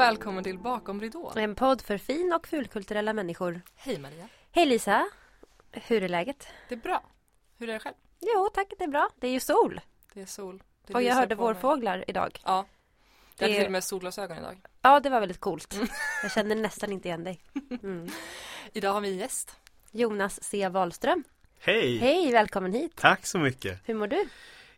välkommen till Bakom ridån. En podd för fin och fulkulturella människor. Hej Maria. Hej Lisa! Hur är läget? Det är bra. Hur är det själv? Jo tack, det är bra. Det är ju sol. Det är sol. Det och jag hörde vårfåglar idag. Ja. Jag hade Det- till och med solglasögon idag. Ja, det var väldigt coolt. Jag känner nästan inte igen dig. Mm. Idag har vi en gäst. Jonas C. Wahlström. Hej! Hej, välkommen hit. Tack så mycket! Hur mår du?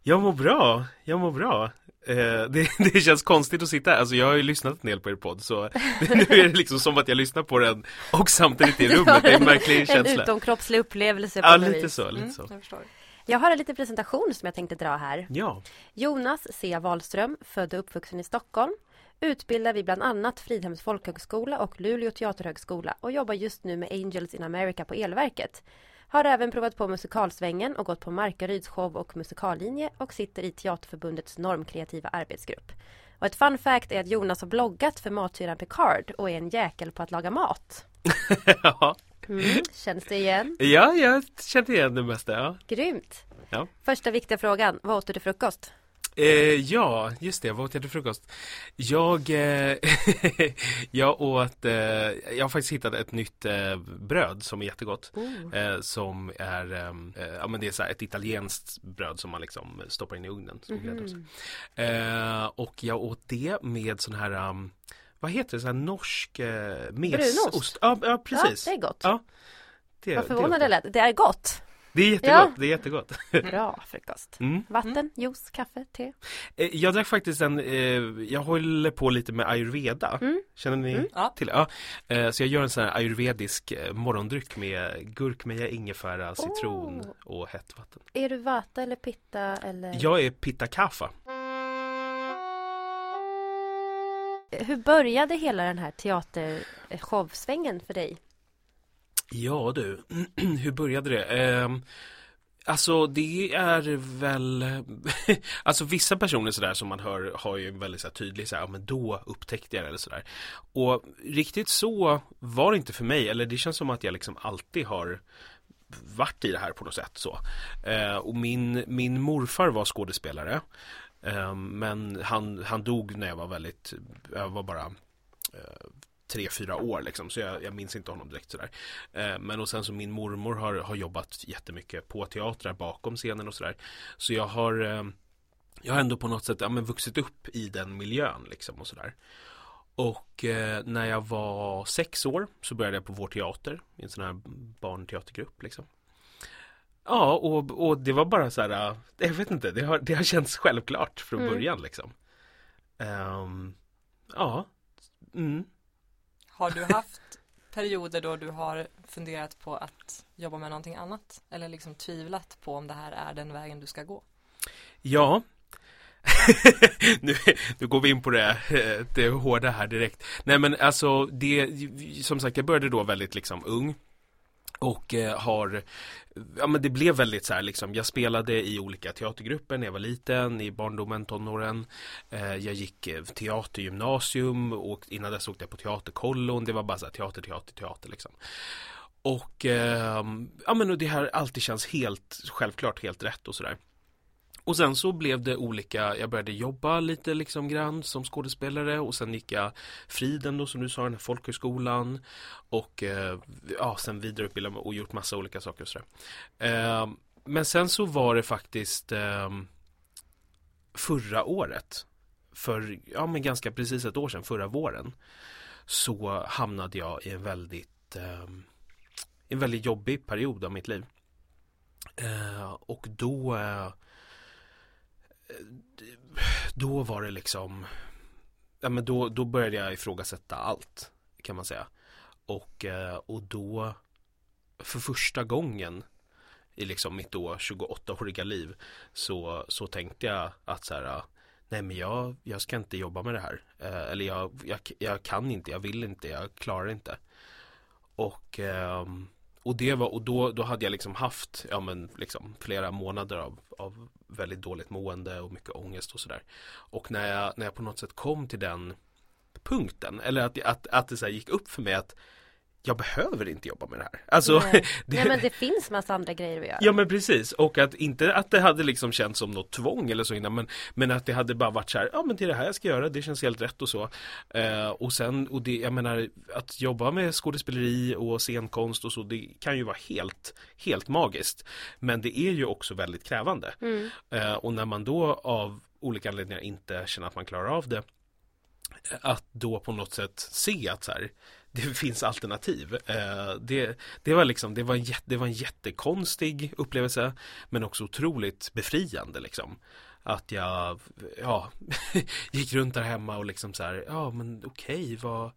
Jag mår bra, jag mår bra. Eh, det, det känns konstigt att sitta här, alltså jag har ju lyssnat en del på er podd så nu är det liksom som att jag lyssnar på den och samtidigt i rummet, det är en märklig En känsla. utomkroppslig upplevelse på Ja, lite vis. så, lite Mm, så. jag. Jag har en liten presentation som jag tänkte dra här. Ja, Jonas C. Wahlström, född och uppvuxen i Stockholm. Utbildar vid bland annat Fridhems folkhögskola och Luleå teaterhögskola och jobbar just nu med Angels in America på Elverket. Har även provat på musikalsvängen och gått på Markaryds show och musikallinje och sitter i Teaterförbundets normkreativa arbetsgrupp. Och ett fun fact är att Jonas har bloggat för mathyran Picard och är en jäkel på att laga mat. ja, Mm, känns det igen? ja, jag känner igen det mesta. Ja, Grymt! Ja. Första viktiga frågan, vad åt du till frukost? Eh, ja just det, vad åt jag till frukost? Jag, eh, jag åt, eh, jag har faktiskt hittat ett nytt eh, bröd som är jättegott. Oh. Eh, som är, eh, ja men det är så ett italienskt bröd som man liksom stoppar in i ugnen. Eh, och jag åt det med sån här, um, vad heter det, sån här norsk Brunost? mesost. Ja, ja precis. Ja, det är gott. Ja, det, Vad förvånad det lät. Det är gott. Det är jättegott, Ja. det är jättegott. Bra frukost. Mm. Vatten, juice, kaffe, te. Eh, Jag drack faktiskt en, eh, jag håller på lite med ayurveda. Mm. Känner ni Mm. Till Ja, eh, så jag gör en sån här ayurvedisk morgondryck med gurkmeja, ingefära, citron Oh. och hett vatten. Är du vata eller pitta eller? Jag är pitta kaffa. Hur började hela den här teatershowsvängen för dig? Ja du, hur började det? Eh, alltså det är väl, alltså vissa personer sådär som man hör har ju en väldigt så här, tydlig så här, ja men då upptäckte jag det eller sådär. Och riktigt så var det inte för mig, eller det känns som att jag liksom alltid har varit i det här på något sätt så. Eh, och min, min morfar var skådespelare. Eh, men han, han dog när jag var väldigt, jag var bara eh, tre, fyra år liksom. Så jag, jag minns inte honom direkt sådär. Eh, men och sen så min mormor har, har jobbat jättemycket på teatrar bakom scenen och sådär. Så jag har eh, jag har ändå på något sätt ja, men vuxit upp i den miljön liksom och sådär. Och eh, när jag var sex år så började jag på vår teater i en sån här barnteatergrupp liksom. Ja, och, och det var bara så här, jag vet inte, det har, det har känts självklart från Mm. början liksom. Ehm, ja, mm. Har du haft perioder då du har funderat på att jobba med någonting annat? Eller liksom tvivlat på om det här är den vägen du ska gå? Ja. nu, nu går vi in på det, eh, det hårda här direkt. Nej men alltså det, som sagt jag började då väldigt liksom ung. Och eh, har, ja men det blev väldigt så här liksom, jag spelade i olika teatergrupper när jag var liten, i barndomen, tonåren. Eh, jag gick eh, teatergymnasium och innan dess åkte jag på teaterkollon, det var bara så här teater, teater, teater liksom. Och ehm, ja men och det här alltid känns helt, självklart helt rätt och sådär. Och sen så blev det olika, jag började jobba lite liksom grann som skådespelare och sen gick jag Friden då som du sa, den här folkhögskolan och eh, ja, sen vidareutbildade mig och gjort massa olika saker och sådär. Eh, men sen så var det faktiskt eh, förra året, för ja men ganska precis ett år sedan, förra våren, så hamnade jag i en väldigt eh, en väldigt jobbig period av mitt liv. Eh, och då eh, då var det liksom ja, men då, då började jag ifrågasätta allt kan man säga. Och, eh, och då för första gången i liksom mitt då 28-åriga liv så, så tänkte jag att så här nej men jag, jag ska inte jobba med det här. Eh, eller jag, jag, jag kan inte, jag vill inte, jag klarar inte. Och, um, och det var, och då, då hade jag liksom haft, ja men liksom flera månader av, av väldigt dåligt mående och mycket ångest och sådär. Och när jag, när jag på något sätt kom till den punkten, eller att, att, att det så här gick upp för mig att jag behöver inte jobba med det här. Alltså, Nej. det, Nej men det finns massa andra grejer att göra. Ja men precis och att inte att det hade liksom känts som något tvång eller så innan men, men att det hade bara varit så här, ja men det är det här jag ska göra, det känns helt rätt och så. Eh, och sen, och det, jag menar att jobba med skådespeleri och scenkonst och så, det kan ju vara helt, helt magiskt. Men det är ju också väldigt krävande. Mm. Eh, och när man då av olika anledningar inte känner att man klarar av det att då på något sätt se att så här, det finns alternativ. Eh, det, det, var liksom, det, var en det var en jättekonstig upplevelse men också otroligt befriande liksom. Att jag ja, gick runt där hemma och liksom så här, ja men okej, vad,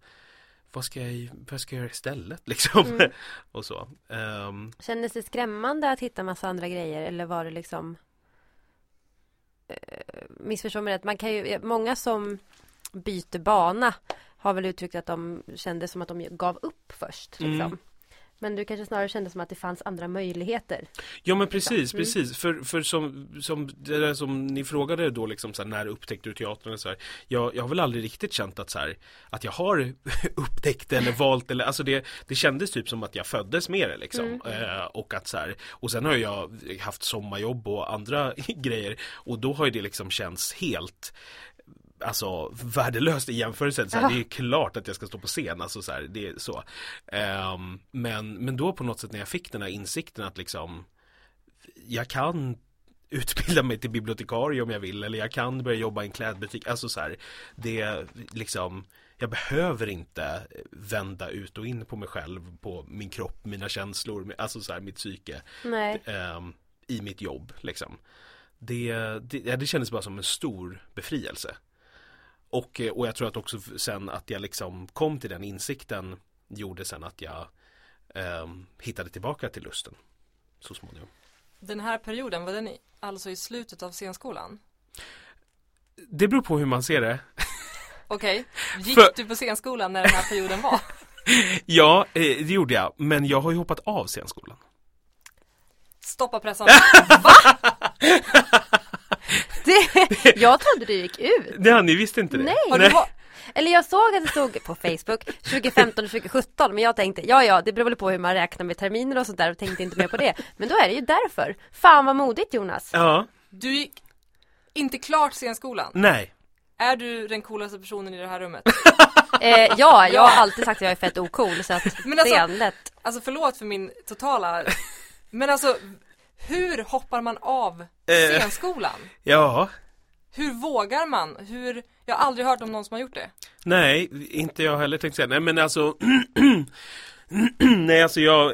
vad, ska jag, vad ska jag göra istället liksom? Mm. och så. Ehm, Kändes det skrämmande att hitta massa andra grejer eller var det liksom eh, Missförstå mig rätt, man kan ju, många som byter bana har väl uttryckt att de kände som att de gav upp först liksom. Mm. Men du kanske snarare kände som att det fanns andra möjligheter Ja men precis, Mm. precis. För, för som, som det där som ni frågade då liksom så här, när upptäckte du teatern och så här. Jag, jag har väl aldrig riktigt känt att så här, att jag har upptäckt eller valt eller alltså det, det kändes typ som att jag föddes med det liksom. Mm. Eh, och att så här, och sen har jag haft sommarjobb och andra grejer och då har ju det liksom känts helt Alltså värdelöst i jämförelse. Så här. Det är klart att jag ska stå på scen. Alltså, så här, det är så. Ehm, men, men då på något sätt när jag fick den här insikten att liksom jag kan utbilda mig till bibliotekarie om jag vill eller jag kan börja jobba i en klädbutik. Alltså så här, det är liksom jag behöver inte vända ut och in på mig själv, på min kropp, mina känslor, alltså så här, mitt psyke ehm, i mitt jobb liksom. Det, det, ja, det kändes bara som en stor befrielse. Och, eh, och jag tror att också sen att jag liksom kom till den insikten gjorde sen att jag ehm, hittade tillbaka till lusten så småningom. Den här perioden, var den alltså i slutet av scenskolan? Det beror på hur man ser det. Okej, gick För- du på scenskolan när den här perioden var? Ja, eh, det gjorde jag. Men jag har ju hoppat av scenskolan. Stoppa pressen. det, jag trodde du gick ut Det, ni visste inte det? Nej, va- Eller jag såg att det stod på Facebook 2015 och 2017 men jag tänkte ja ja det beror väl på hur man räknar med terminer och sånt där och tänkte inte mer på det Men då är det ju därför Fan vad modigt Jonas Ja, Du gick inte klart scenskolan. nej. Är du den coolaste personen i det här rummet? eh, Ja, jag har alltid sagt att jag är fett ocool så att Men alltså- det är lätt Alltså förlåt för min totala Men alltså Hur hoppar man av Eh. scenskolan? Ja, Hur vågar man? Hur Jag har aldrig hört om någon som har gjort det nej, inte jag heller tänkte säga. Nej men alltså Nej alltså jag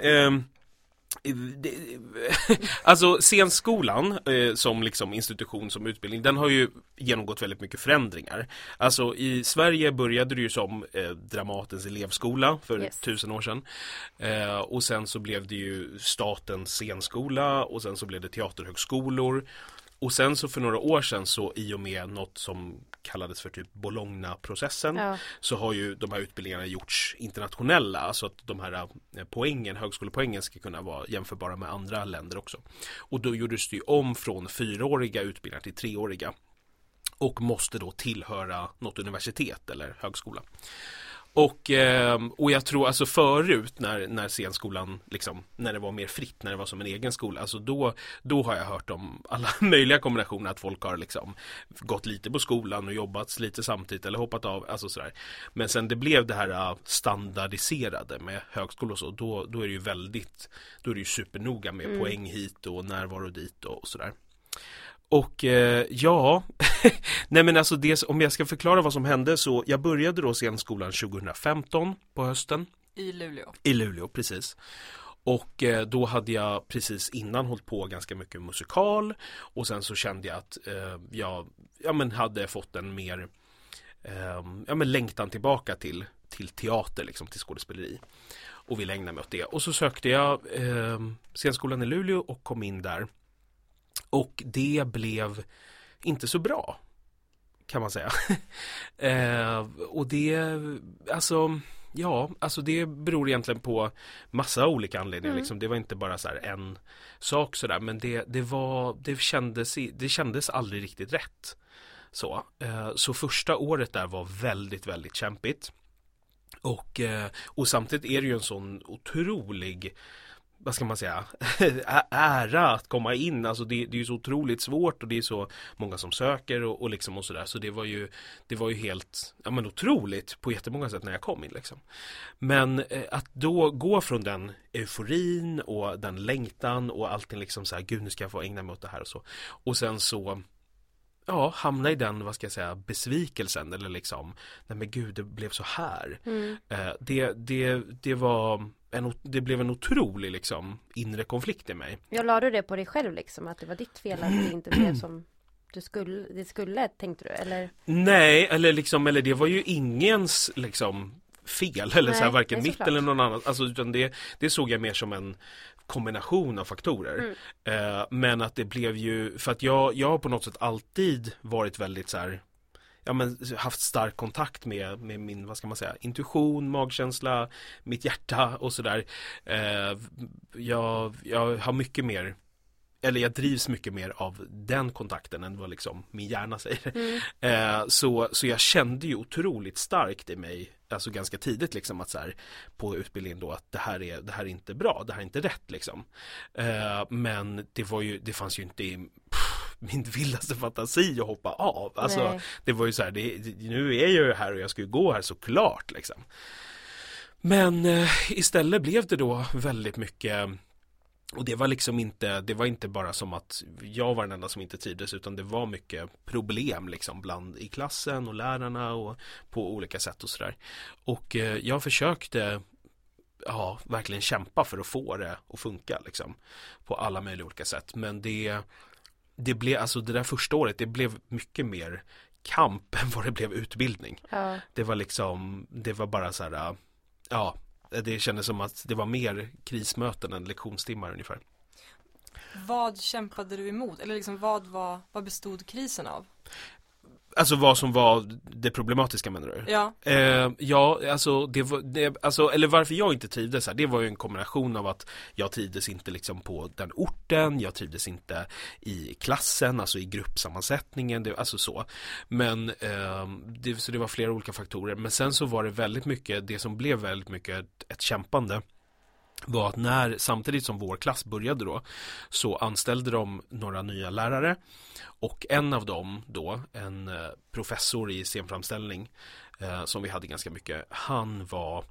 det, alltså scenskolan eh, som liksom institution som utbildning den har ju genomgått väldigt mycket förändringar. Alltså i Sverige började det ju som eh, Dramatens elevskola för Yes. tusen år sedan. Eh, och sen så blev det ju statens scenskola och sen så blev det teaterhögskolor. Och sen så för några år sedan så i och med något som kallades för typ Bologna-processen Ja. så har ju de här utbildningarna gjorts internationella så att de här eh, poängen, högskolepoängen ska kunna vara jämförbara med andra länder också. Och då gjordes det ju om från fyraåriga utbildningar till treåriga och måste då tillhöra något universitet eller högskola. Och, ehm, och jag tror alltså förut när, när scenskolan liksom, när det var mer fritt, när det var som en egen skola, alltså då, då har jag hört om alla möjliga kombinationer att folk har liksom gått lite på skolan och jobbat lite samtidigt eller hoppat av, alltså sådär. Men sen det blev det här äh, standardiserade med högskola och så, då, då är det ju väldigt, då är det ju supernoga med poäng hit och närvaro dit och sådär. Och eh, ja, nej men alltså det, om jag ska förklara vad som hände så jag började då scenskolan 2015 på hösten i Luleå. i Luleå, precis. Och eh, då hade jag precis innan hållit på ganska mycket musikal och sen så kände jag att eh, jag ja, men hade fått en mer eh, ja, men längtan tillbaka till, till teater, liksom, till skådespeleri. Och ville ägna mig åt det. Och så sökte jag eh, scenskolan i Luleå och kom in där. Och det blev inte så bra kan man säga. eh, och det, alltså, ja, alltså det beror egentligen på massa olika anledningar. Mm. Liksom. Det var inte bara så här en sak sådär, men det, det var, det kändes, det kändes aldrig riktigt rätt. Så, eh, så första året där var väldigt, väldigt kämpigt. Och, eh, och samtidigt är det ju en sån otrolig vad ska man säga, ära att komma in. Alltså det, det är ju så otroligt svårt och det är så många som söker och, och liksom och sådär. Så det var ju, det var ju helt, ja men otroligt på jättemånga sätt när jag kom in liksom. Men eh, att då gå från den euforin och den längtan och allting liksom så här, gud nu ska jag få ägna mig åt det här och så. Och sen så ja, hamna i den, vad ska jag säga, besvikelsen eller liksom, nej men gud det blev så här. Mm. Eh, det, det, det var en, det blev en otrolig liksom inre konflikt i mig. Jag la du det på dig själv liksom, att det var ditt fel att det inte blev som du skulle, det skulle, tänkte du, eller? Nej, eller liksom, eller det var ju ingens liksom fel eller Nej, så här, varken mitt såklart. eller någon annan. Alltså, utan det, det såg jag mer som en kombination av faktorer. Mm. Eh, men att det blev ju, för att jag, jag har på något sätt alltid varit väldigt så här Ja men haft stark kontakt med, med min, vad ska man säga, intuition, magkänsla, mitt hjärta och sådär. Eh, jag, jag har mycket mer eller jag drivs mycket mer av den kontakten än vad liksom min hjärna säger. Mm. Eh, så, så jag kände ju otroligt starkt i mig, alltså ganska tidigt liksom att så här på utbildningen då att det här är, det här är inte bra, det här är inte rätt liksom. Eh, men det var ju, det fanns ju inte i pff, min vildaste fantasi att hoppa av. Alltså Nej. det var ju så här, det, det- nu är jag ju här och jag ska ju gå här såklart liksom. Men eh, istället blev det då väldigt mycket och det var liksom inte, det var inte bara som att jag var den enda som inte trivdes utan det var mycket problem liksom bland i klassen och lärarna och på olika sätt och sådär. Och eh, jag försökte ja, verkligen kämpa för att få det att funka liksom på alla möjliga olika sätt. Men det, det blev, alltså det där första året, det blev mycket mer kamp än vad det blev utbildning. Ja. Det var liksom, det var bara så här, äh, ja, det kändes som att det var mer krismöten än lektionstimmar ungefär. Vad kämpade du emot? Eller liksom vad, var, vad bestod krisen av? Alltså vad som var det problematiska menar du? Ja, Eh, ja, alltså, det var, det, alltså, eller varför jag inte trivdes här, det var ju en kombination av att jag trivdes inte liksom på den orten, jag trivdes inte i klassen, alltså i gruppsammansättningen, det, alltså så. Men, eh, det, så det var flera olika faktorer, men sen så var det väldigt mycket, det som blev väldigt mycket ett, ett kämpande var att när, samtidigt som vår klass började då, så anställde de några nya lärare och en av dem då, en eh, professor i scenframställning eh, som vi hade ganska mycket, han var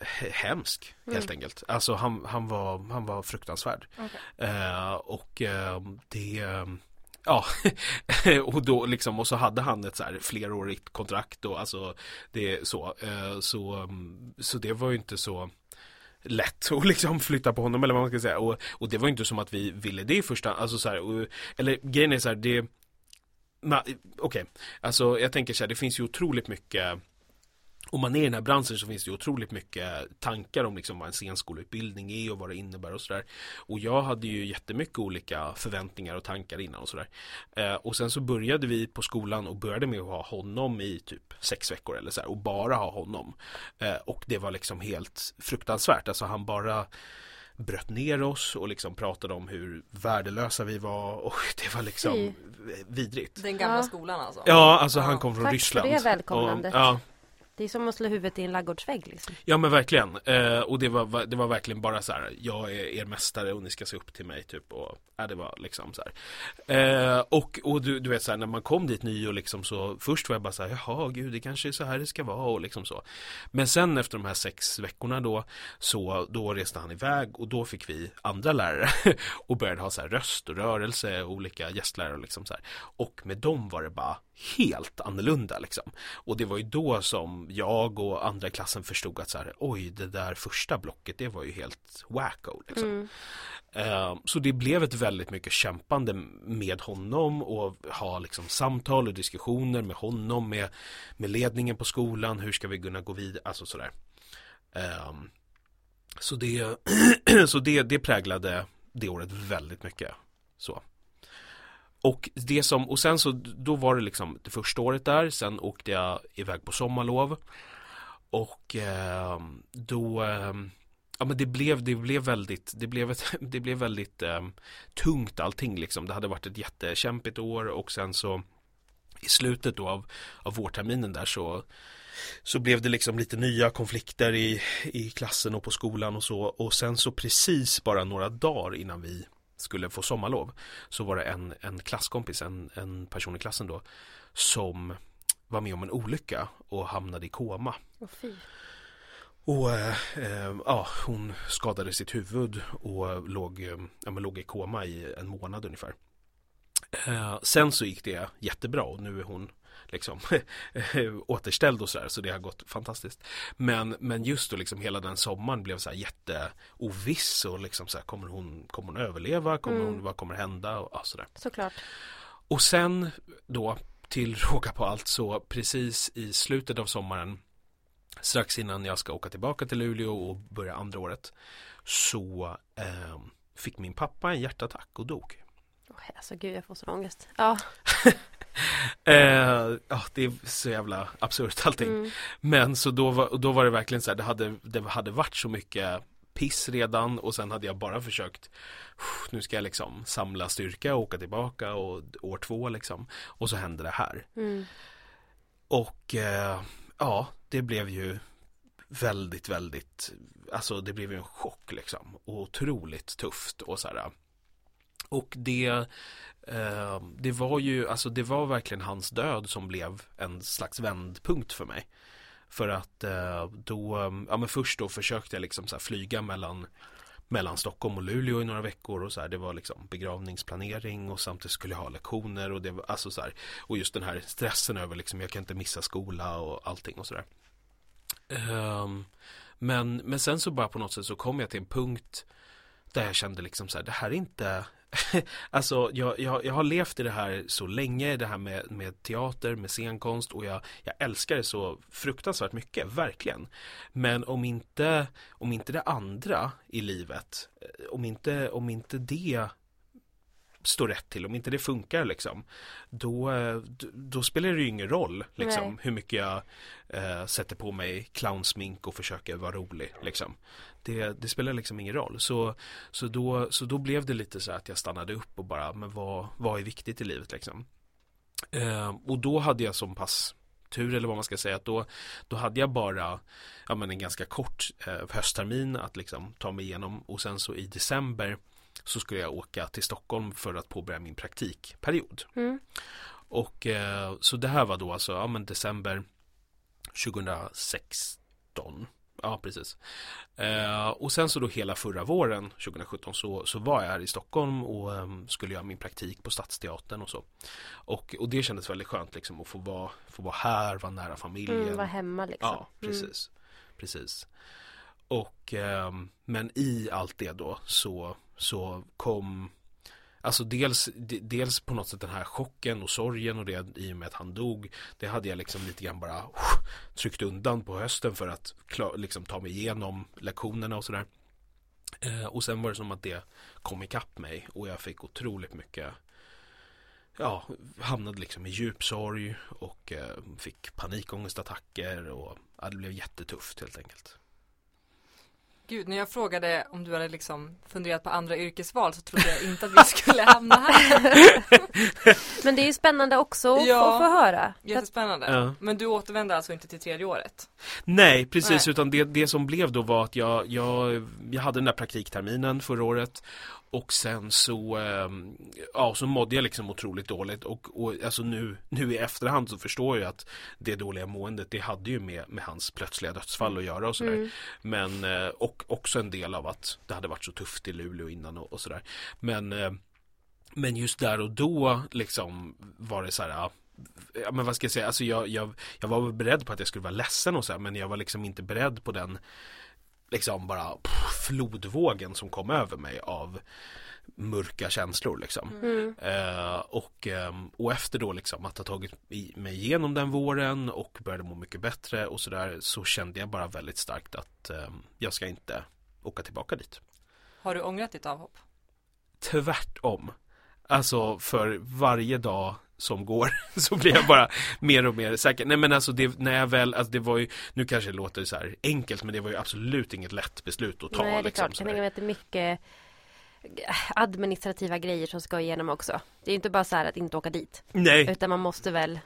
he- hemsk helt enkelt. Alltså han, han, var, han var fruktansvärd. okej. Eh, och eh, det Ja, och då liksom, och så hade han ett så här flerårigt kontrakt och alltså det så, eh, så, mm, så det var ju inte så lätt att liksom flytta på honom eller vad man ska säga. Och, och det var ju inte som att vi ville det i första alltså så här, och, eller grejen är så här, det Okej, Okej, alltså jag tänker så här, det finns ju otroligt mycket om man är i den här branschen så finns det otroligt mycket tankar om liksom vad en scenskoleutbildning är och vad det innebär och sådär. Och jag hade ju jättemycket olika förväntningar och tankar innan och sådär. Eh, och sen så började vi på skolan och började med att ha honom i typ sex veckor eller så här, och bara ha honom. Eh, och det var liksom helt fruktansvärt. Alltså han bara bröt ner oss och liksom pratade om hur värdelösa vi var och det var liksom Fy. vidrigt. Den gamla Ja. skolan alltså? Ja, alltså han kom från Tack för Ryssland. det välkomnandet. Och, ja, det är som att slå huvudet i en ladugårdsvägg liksom. Ja men verkligen. Eh, och det var, det var verkligen bara så här. Jag är er mästare och ni ska se upp till mig typ. Och ja, det var liksom så här. Eh, och och du, du vet så här när man kom dit ny och liksom så. Först var jag bara så här. Jaha gud det kanske är så här det ska vara och liksom så. Men sen efter de här sex veckorna då. Så då reste han iväg och då fick vi andra lärare. och började ha så här röst och rörelse och olika gästlärare och liksom så här. Och med dem var det bara helt annorlunda liksom. Och det var ju då som jag och andra klassen förstod att så här, oj, det där första blocket, det var ju helt wacko liksom. Mm. Eh, så det blev ett väldigt mycket kämpande med honom och ha liksom samtal och diskussioner med honom, med, med ledningen på skolan, hur ska vi kunna gå vidare, alltså sådär. Eh, så det, så det, det präglade det året väldigt mycket. Så. Och det som, och sen så, då var det liksom det första året där, sen åkte jag iväg på sommarlov. Och eh, då, eh, ja men det blev, det blev väldigt, det blev, ett, det blev väldigt eh, tungt allting liksom. Det hade varit ett jättekämpigt år och sen så i slutet då av, av vårterminen där så så blev det liksom lite nya konflikter i, i klassen och på skolan och så och sen så precis bara några dagar innan vi skulle få sommarlov så var det en, en klasskompis, en, en person i klassen då som var med om en olycka och hamnade i koma. Och eh, eh, ja, hon skadade sitt huvud och låg, eh, ja, men låg i koma i en månad ungefär. Eh, sen så gick det jättebra och nu är hon liksom återställd och sådär så det har gått fantastiskt. Men, men just då liksom hela den sommaren blev så här jätteoviss och liksom så här kommer hon, kommer hon överleva, kommer Mm. hon, vad kommer hända och ja, sådär. Såklart. Och sen då till råga på allt så precis i slutet av sommaren strax innan jag ska åka tillbaka till Luleå och börja andra året så eh, fick min pappa en hjärtattack och dog. Alltså gud, jag får sån ångest. Ja. Eh, ja, det är så jävla absurt allting. Mm. Men så då var, då var det verkligen så här, det hade, det hade varit så mycket piss redan och sen hade jag bara försökt nu ska jag liksom samla styrka och åka tillbaka och år två liksom och så hände det här. Mm. Och eh, ja, det blev ju väldigt, väldigt, alltså det blev ju en chock liksom. Och otroligt tufft och så här. Och det, eh, det var ju, alltså det var verkligen hans död som blev en slags vändpunkt för mig. För att eh, då, ehm, ja men först då försökte jag liksom så här flyga mellan mellan Stockholm och Luleå i några veckor och så här, det var liksom begravningsplanering och samtidigt skulle jag ha lektioner och det var alltså så här, och just den här stressen över liksom, jag kan inte missa skola och allting och sådär. Um, ehm, men, men sen så bara på något sätt så kom jag till en punkt där jag kände liksom så här, det här är inte Alltså jag, jag, jag har levt i det här så länge, det här med, med teater, med scenkonst och jag, jag älskar det så fruktansvärt mycket, verkligen. Men om inte, om inte det andra i livet, eh, om inte, om inte det står rätt till, om inte det funkar liksom, då, eh, då spelar det ju ingen roll liksom, Nej. hur mycket jag eh, sätter på mig clownsmink och försöker vara rolig. Liksom. Det, det spelar liksom ingen roll. Så, så, då, så då blev det lite så att jag stannade upp och bara, men vad, vad är viktigt i livet liksom? Eh, och då hade jag som pass tur eller vad man ska säga att då, då hade jag bara ja, men en ganska kort eh, hösttermin att liksom ta mig igenom och sen så i december så skulle jag åka till Stockholm för att påbörja min praktikperiod. Mm. Och eh, så det här var då alltså, ja men december 2016. Ja, precis. Eh, och sen så då hela förra våren 2017 så, så var jag här i Stockholm och ehm, skulle göra min praktik på Stadsteatern och så. Och, och det kändes väldigt skönt liksom att få vara, få vara här, vara nära familjen. Mm, var hemma liksom. Ja, precis. Precis. Och ehm, men i allt det då så, så kom Alltså dels, dels på något sätt den här chocken och sorgen och det i och med att han dog Det hade jag liksom lite grann bara uh, tryckt undan på hösten för att liksom ta mig igenom lektionerna och sådär. Eh, och sen var det som att det kom ikapp mig och jag fick otroligt mycket Ja, hamnade liksom i djup sorg och eh, fick panikångestattacker och ja, det blev jättetufft helt enkelt. Gud, när jag frågade om du hade liksom funderat på andra yrkesval så trodde jag inte att vi skulle hamna här. Men det är ju spännande också att Ja. få, få höra. Jättespännande. Ja. Men du återvänder alltså inte till tredje året? Nej, precis, Nej. utan det, det som blev då var att jag, jag, jag hade den där praktikterminen förra året och sen så, ehm, ja, så mådde jag liksom otroligt dåligt och, och alltså nu, nu i efterhand så förstår jag att det dåliga måendet det hade ju med, med hans plötsliga dödsfall att göra och sådär. Mm. Men, eh, och också en del av att det hade varit så tufft i Luleå innan och, och sådär. Men, eh, men just där och då liksom var det så här, ja, ja, men vad ska jag säga, alltså jag, jag, jag var beredd på att jag skulle vara ledsen och så här, men jag var liksom inte beredd på den liksom bara pff, flodvågen som kom över mig av mörka känslor liksom. Mm. Eh, och, ehm, och efter då liksom att ha tagit mig igenom den våren och började må mycket bättre och sådär så kände jag bara väldigt starkt att ehm, jag ska inte åka tillbaka dit. Har du ångrat ditt avhopp? Tvärtom. Alltså för varje dag som går så blir jag bara mer och mer säker. Nej men alltså det, när jag väl, alltså det var ju, nu kanske det låter så här enkelt men det var ju absolut inget lätt beslut att ta. Nej, det är liksom, klart. Jag tänka mig att det är mycket administrativa grejer som ska igenom också. Det är ju inte bara så här att inte åka dit. Nej, Utan man måste väl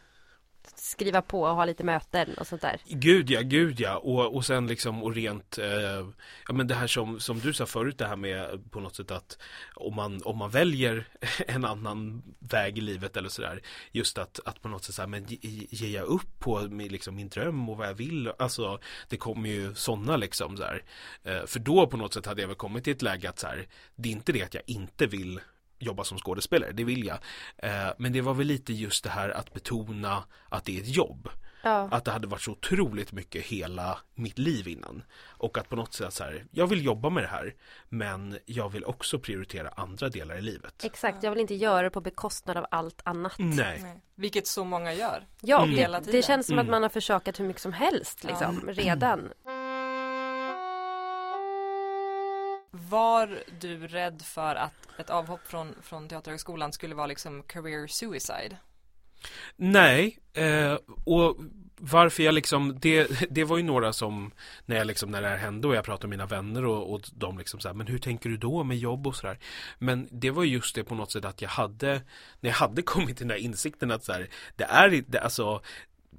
skriva på och ha lite möten och sånt där. Gud ja, gud ja. Och, och sen liksom och rent, eh, ja men det här som, som du sa förut det här med på något sätt att om man, om man väljer en annan väg i livet eller sådär. Just att, att på något sätt säga men ge- ger jag upp på min, liksom, min dröm och vad jag vill. Alltså det kommer ju sådana liksom så här. Eh, för då på något sätt hade jag väl kommit till ett läge att så här, det är inte det att jag inte vill jobba som skådespelare, det vill jag. Eh, men det var väl lite just det här att betona att det är ett jobb. Ja. Att det hade varit så otroligt mycket hela mitt liv innan. Och att på något sätt så här, jag vill jobba med det här men jag vill också prioritera andra delar i livet. Exakt, jag vill inte göra det på bekostnad av allt annat. Nej. Nej. Vilket så många gör. Ja, Mm. Hela det, tiden. det känns som att Mm. man har försökat hur mycket som helst liksom, redan. Var du rädd för att ett avhopp från, från Teaterhögskolan skulle vara liksom career suicide? Nej, eh, och varför jag liksom, det, det var ju några som, när jag liksom, när det här hände och jag pratade med mina vänner och, och de liksom så här, men hur tänker du då med jobb och sådär. Men det var just det på något sätt att jag hade, när jag hade kommit till den här insikten att så här, det är inte, alltså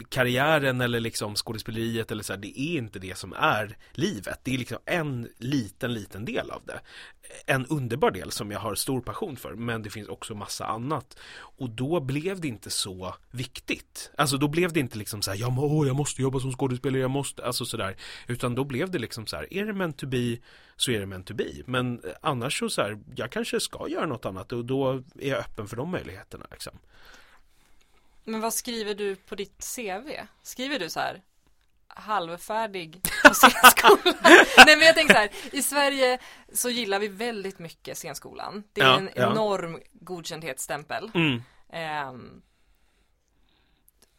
karriären eller liksom skådespeleriet eller så här, det är inte det som är livet. Det är liksom en liten, liten del av det. En underbar del som jag har stor passion för, men det finns också massa annat. Och då blev det inte så viktigt. Alltså då blev det inte liksom så här, jag, må, jag måste jobba som skådespelare, jag måste, alltså sådär. Utan då blev det liksom så här, är det meant to be så är det meant to be. Men eh, annars så, så här, jag kanske ska göra något annat och då är jag öppen för de möjligheterna liksom. Men vad skriver du på ditt CV? Skriver du så här halvfärdig på scenskolan? Nej men jag tänker så här, i Sverige så gillar vi väldigt mycket scenskolan. Det är Ja, en ja. enorm godkändhetsstämpel. Mm. Ehm,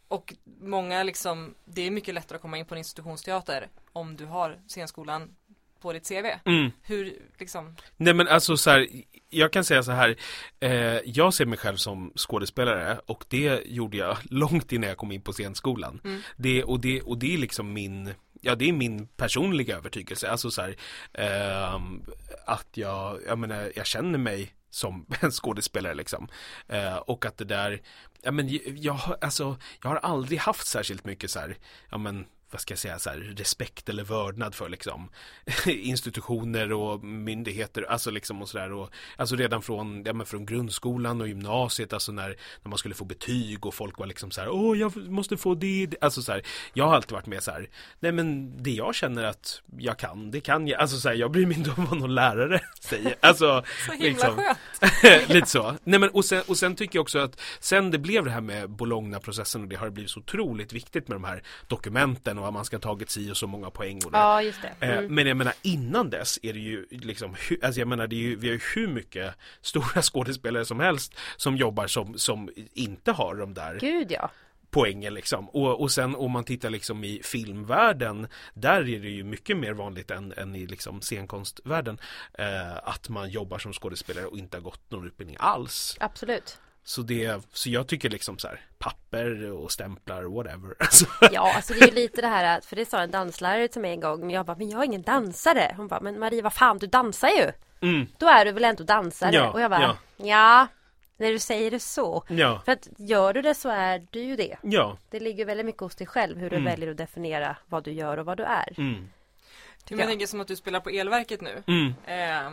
och många liksom, det är mycket lättare att komma in på en institutionsteater om du har scenskolan på ditt CV. Mm. Hur liksom, Nej men alltså så här, jag kan säga så här, eh, jag ser mig själv som skådespelare och det gjorde jag långt innan jag kom in på scenskolan. Mm. Det, och, det, och det är liksom min, ja det är min personliga övertygelse, alltså så här, ehm, att jag, jag menar, jag känner mig som en skådespelare liksom. Eh, och att det där, ja men jag, alltså, jag har aldrig haft särskilt mycket så här, ja men vad ska jag säga, så här, respekt eller vördnad för liksom institutioner och myndigheter, alltså liksom och sådär och alltså redan från, ja, men från grundskolan och gymnasiet, alltså när, när man skulle få betyg och folk var liksom så här, åh jag måste få det, alltså så här, jag har alltid varit med så här, nej men det jag känner att jag kan, det kan jag, alltså så här, jag bryr mig inte om vad någon lärare säger, alltså så himla Liksom. skönt. Lite så. Nej men och sen, och sen tycker jag också att sen det blev det här med Bologna-processen och det har blivit så otroligt viktigt med de här dokumenten och att man ska ha tagit si och så många poäng och det. Ja, just det. Eh, Mm. Men jag menar innan dess är det ju liksom, alltså jag menar det är ju, vi har ju hur mycket stora skådespelare som helst som jobbar som, som inte har de där Gud ja. poängen liksom. Och, och sen om man tittar liksom i filmvärlden, där är det ju mycket mer vanligt än, än i liksom scenkonstvärlden eh, att man jobbar som skådespelare och inte har gått någon utbildning alls. Absolut. Så, det, så jag tycker liksom så här, papper och stämplar, whatever. Alltså, Ja, alltså det är ju lite det här att, för det sa en danslärare till mig en gång, men jag bara, men jag är ingen dansare. Hon bara, men Marie vad fan, du dansar ju. mm, Då är du väl ändå dansare? Ja, och jag bara, ja. ja. när du säger det så. ja, För att gör du det så är du ju det. ja, Det ligger väldigt mycket hos dig själv hur du Mm. väljer att definiera vad du gör och vad du är. mm, Men jag tänker som att du spelar på elverket nu. mm, Eh,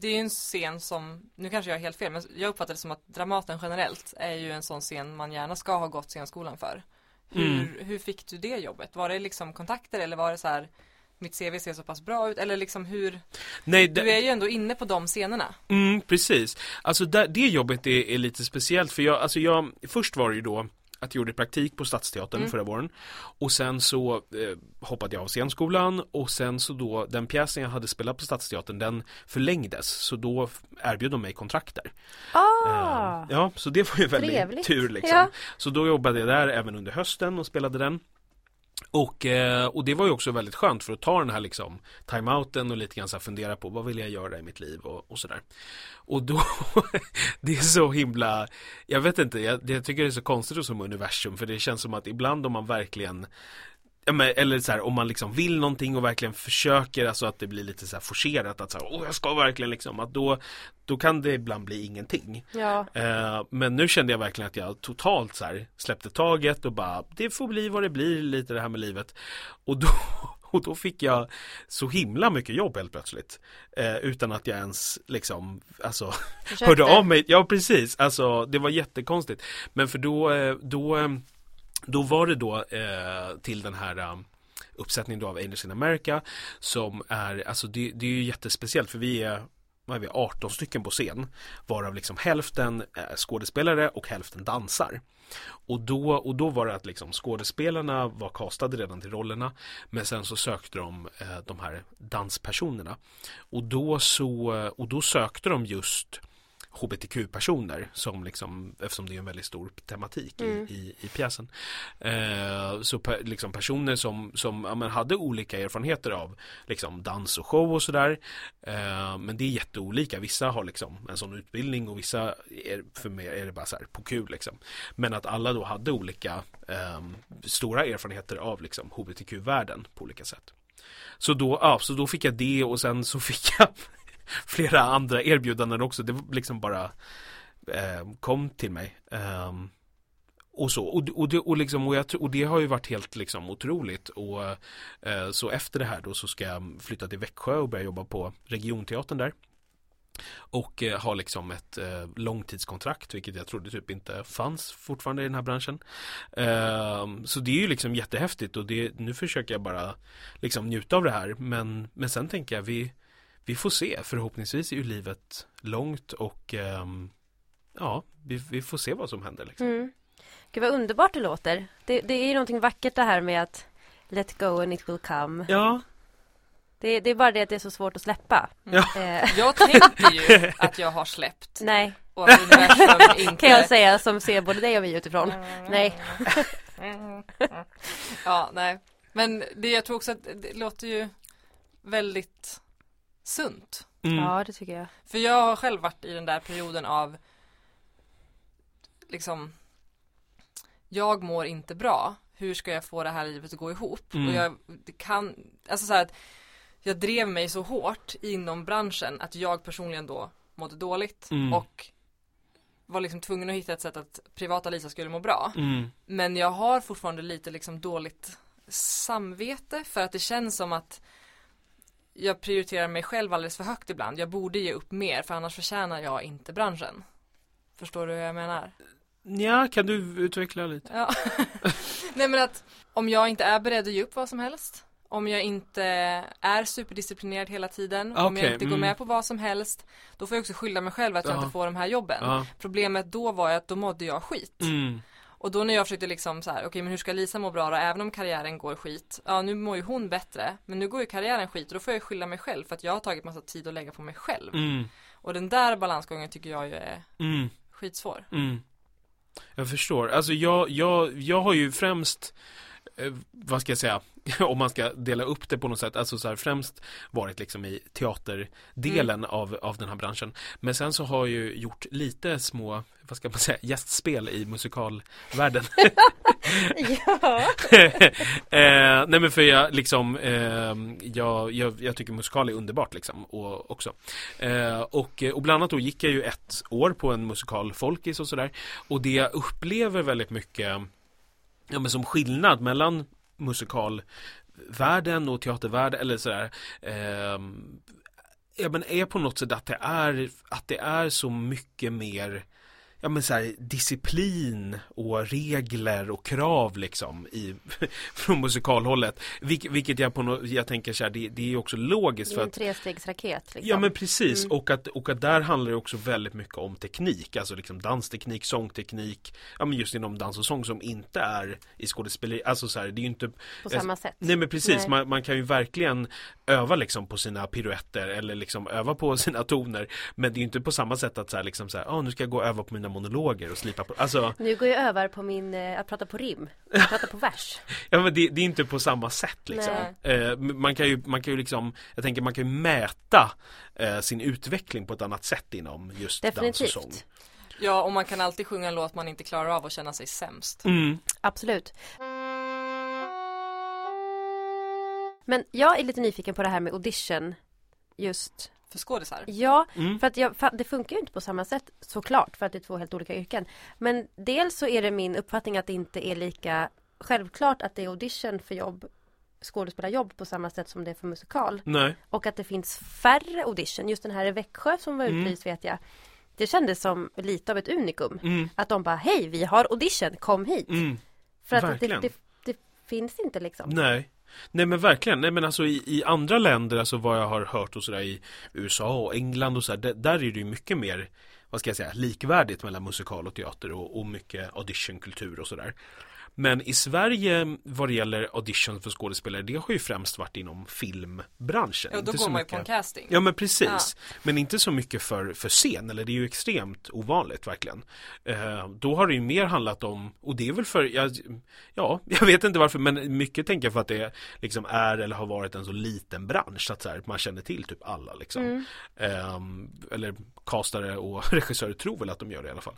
det är ju en scen som, nu kanske jag har helt fel, men jag uppfattar det som att Dramaten generellt är ju en sån scen man gärna ska ha gått scenskolan för. Hur, Mm. hur fick du det jobbet? Var det liksom kontakter eller var det så här mitt CV ser så pass bra ut eller liksom hur, Nej, du det, är ju ändå inne på de scenerna. Mm, precis. Alltså där, det jobbet är, är lite speciellt för jag, alltså jag, först var det ju då att jag gjorde praktik på Stadsteatern Mm. förra våren och sen så eh, hoppade jag av scenskolan och sen så då den pjäsen jag hade spelat på Stadsteatern den förlängdes så då erbjöd de mig kontrakt där. Ah! Eh, ja, så det var ju väldigt Trevligt. tur liksom. Ja. Så då jobbade jag där även under hösten och spelade den. Och, eh, och det var ju också väldigt skönt för att ta den här liksom timeouten och lite grann så här fundera på vad vill jag göra i mitt liv och, och sådär. Och då, det är så himla, jag vet inte, jag, jag tycker det är så konstigt och som universum för det känns som att ibland om man verkligen Ja, men, eller så här, om man liksom vill någonting och verkligen försöker, alltså att det blir lite så här forcerat att så här, åh jag ska verkligen liksom, att då, då kan det ibland bli ingenting. Ja. Eh, men nu kände jag verkligen att jag totalt så här släppte taget och bara, det får bli vad det blir lite det här med livet. Och då, och då fick jag så himla mycket jobb helt plötsligt. Eh, utan att jag ens liksom, alltså Försökte. hörde av mig. Ja precis, alltså det var jättekonstigt. Men för då, eh, då, eh, då var det då eh, till den här eh, uppsättningen då av Angels in America som är, alltså det, det är ju jättespeciellt för vi är vad är vi, 18 stycken på scen varav liksom hälften är skådespelare och hälften dansar. Och då, och då var det att liksom skådespelarna var castade redan till rollerna men sen så sökte de eh, de här danspersonerna. Och då så, och då sökte de just HBTQ-personer som liksom, eftersom det är en väldigt stor tematik Mm. i, i, i pjäsen. Eh, så per, liksom personer som, som ja, men hade olika erfarenheter av liksom dans och show och sådär. Eh, men det är jätteolika. Vissa har liksom en sån utbildning och vissa är, för mig är det bara så här på kul liksom. Men att alla då hade olika eh, stora erfarenheter av liksom HBTQ-världen på olika sätt. Så då, ja, så då fick jag det och sen så fick jag flera andra erbjudanden också. Det var liksom bara eh, kom till mig. Eh, och så, och, och, det, och, liksom, och, jag, och det har ju varit helt liksom otroligt och eh, så efter det här då så ska jag flytta till Växjö och börja jobba på regionteatern där. Och eh, ha liksom ett eh, långtidskontrakt vilket jag trodde typ inte fanns fortfarande i den här branschen. Eh, så det är ju liksom jättehäftigt och det, nu försöker jag bara liksom njuta av det här men, men sen tänker jag vi, vi får se förhoppningsvis är ju livet långt och ehm, ja, vi, vi får se vad som händer liksom. Mm. Gud vad underbart det låter. Det, det är ju någonting vackert det här med att Let go and it will come. Ja, Det, det är bara det att det är så svårt att släppa. Ja. Eh, Jag tänker ju att jag har släppt nej, och att universum inte kan jag säga som ser både dig och mig utifrån. Nej. Ja, nej. Men det, jag tror också att det låter ju väldigt sunt. mm. Ja, det tycker jag. För jag har själv varit i den där perioden av liksom jag mår inte bra. Hur ska jag få det här livet att gå ihop? Mm. Och jag kan, alltså så här att jag drev mig så hårt inom branschen att jag personligen då mådde dåligt Mm. och var liksom tvungen att hitta ett sätt att privata Lisa skulle må bra. Mm. Men jag har fortfarande lite liksom dåligt samvete för att det känns som att jag prioriterar mig själv alldeles för högt ibland. Jag borde ge upp mer för annars förtjänar jag inte branschen. Förstår du hur jag menar? Ja, kan du utveckla lite? Ja. Nej men att om jag inte är beredd att ge upp vad som helst om jag inte är superdisciplinerad hela tiden, om jag inte går mm. med på vad som helst, då får jag också skylla mig själv att jag Ja. inte får de här jobben. Ja. Problemet då var ju att då mådde jag skit. Mm. Och då när jag försökte liksom så här, okej men hur ska Lisa må bra då, även om karriären går skit? Ja nu mår ju hon bättre, men nu går ju karriären skit och då får jag skylla mig själv för att jag har tagit massa tid att lägga på mig själv. Mm. Och den där balansgången tycker jag ju är Mm. skitsvår. Mm. Jag förstår. Alltså jag, jag, jag har ju främst vad ska jag säga, om man ska dela upp det på något sätt, alltså så här främst varit liksom i teaterdelen av, av den här branschen. Men sen så har jag ju gjort lite små, vad ska man säga, gästspel i musikalvärlden. Ja. eh, nej men för jag liksom, eh, jag, jag, jag tycker musikal är underbart liksom och, också. Eh, och, och bland annat då gick jag ju ett år på en musikal Folkis och sådär. Och det jag upplever väldigt mycket, ja men som skillnad mellan musikalvärlden och teatervärlden eller sådär. Eh, ja men är på något sätt att det är, att det är så mycket mer ja men så här, disciplin och regler och krav liksom i, från musikalhållet. Vilk, vilket jag på något, jag tänker så här, det, det är också logiskt Det för är en trestegsraket. Liksom. Ja men precis Mm. och, att, och att där handlar det också väldigt mycket om teknik Alltså liksom dansteknik, sångteknik Ja men just inom dans och sång som inte är i skådespeleri Alltså så här, det är ju inte På samma sätt. Nej men precis, Nej. Man, man kan ju verkligen öva liksom på sina piruetter eller liksom öva på sina toner Men det är ju inte på samma sätt att så här, liksom så här, ah, nu ska jag gå och öva på mina monologer och slipa på Alltså, Nu går jag över på min, eh, att prata på rim. Att prata på vers. ja men det, det är inte på samma sätt liksom eh, Man kan ju, man kan ju liksom Jag tänker man kan ju mäta eh, sin utveckling på ett annat sätt inom just dans och sång Definitivt. Ja, och man kan alltid sjunga en låt man inte klarar av och känna sig sämst. Mm. Absolut. Men jag är lite nyfiken på det här med audition just För skådisar. Ja, Mm. för att jag, det funkar ju inte på samma sätt såklart för att det är två helt olika yrken. Men dels så är det min uppfattning att det inte är lika självklart att det är audition för jobb skådespelarjobb på samma sätt som det är för musikal. Nej. Och att det finns färre audition. Just den här i Växjö som var Mm. utlyst vet jag. Det kändes som lite av ett unikum. Mm. Att de bara, hej vi har audition, kom hit. Mm. För att det, det, det finns inte liksom. Nej. Nej men verkligen, nej men alltså i, i andra länder, alltså vad jag har hört och sådär i USA och England och sådär, där, är det ju mycket mer, vad ska jag säga, likvärdigt mellan musikal och teater och, och mycket auditionkultur och sådär. Men i Sverige vad det gäller audition för skådespelare, det har ju främst varit inom filmbranschen. Ja, då Inte går man ju på en casting. Ja men precis, men inte så mycket för, för scen, eller det är ju extremt ovanligt verkligen. Eh, då har det ju mer handlat om, och det är väl för, ja, ja, jag vet inte varför, men mycket tänker jag för att det liksom är eller har varit en så liten bransch, att så här, man känner till typ alla liksom. Mm. Ehm, eller castare och regissörer tror väl att de gör det i alla fall.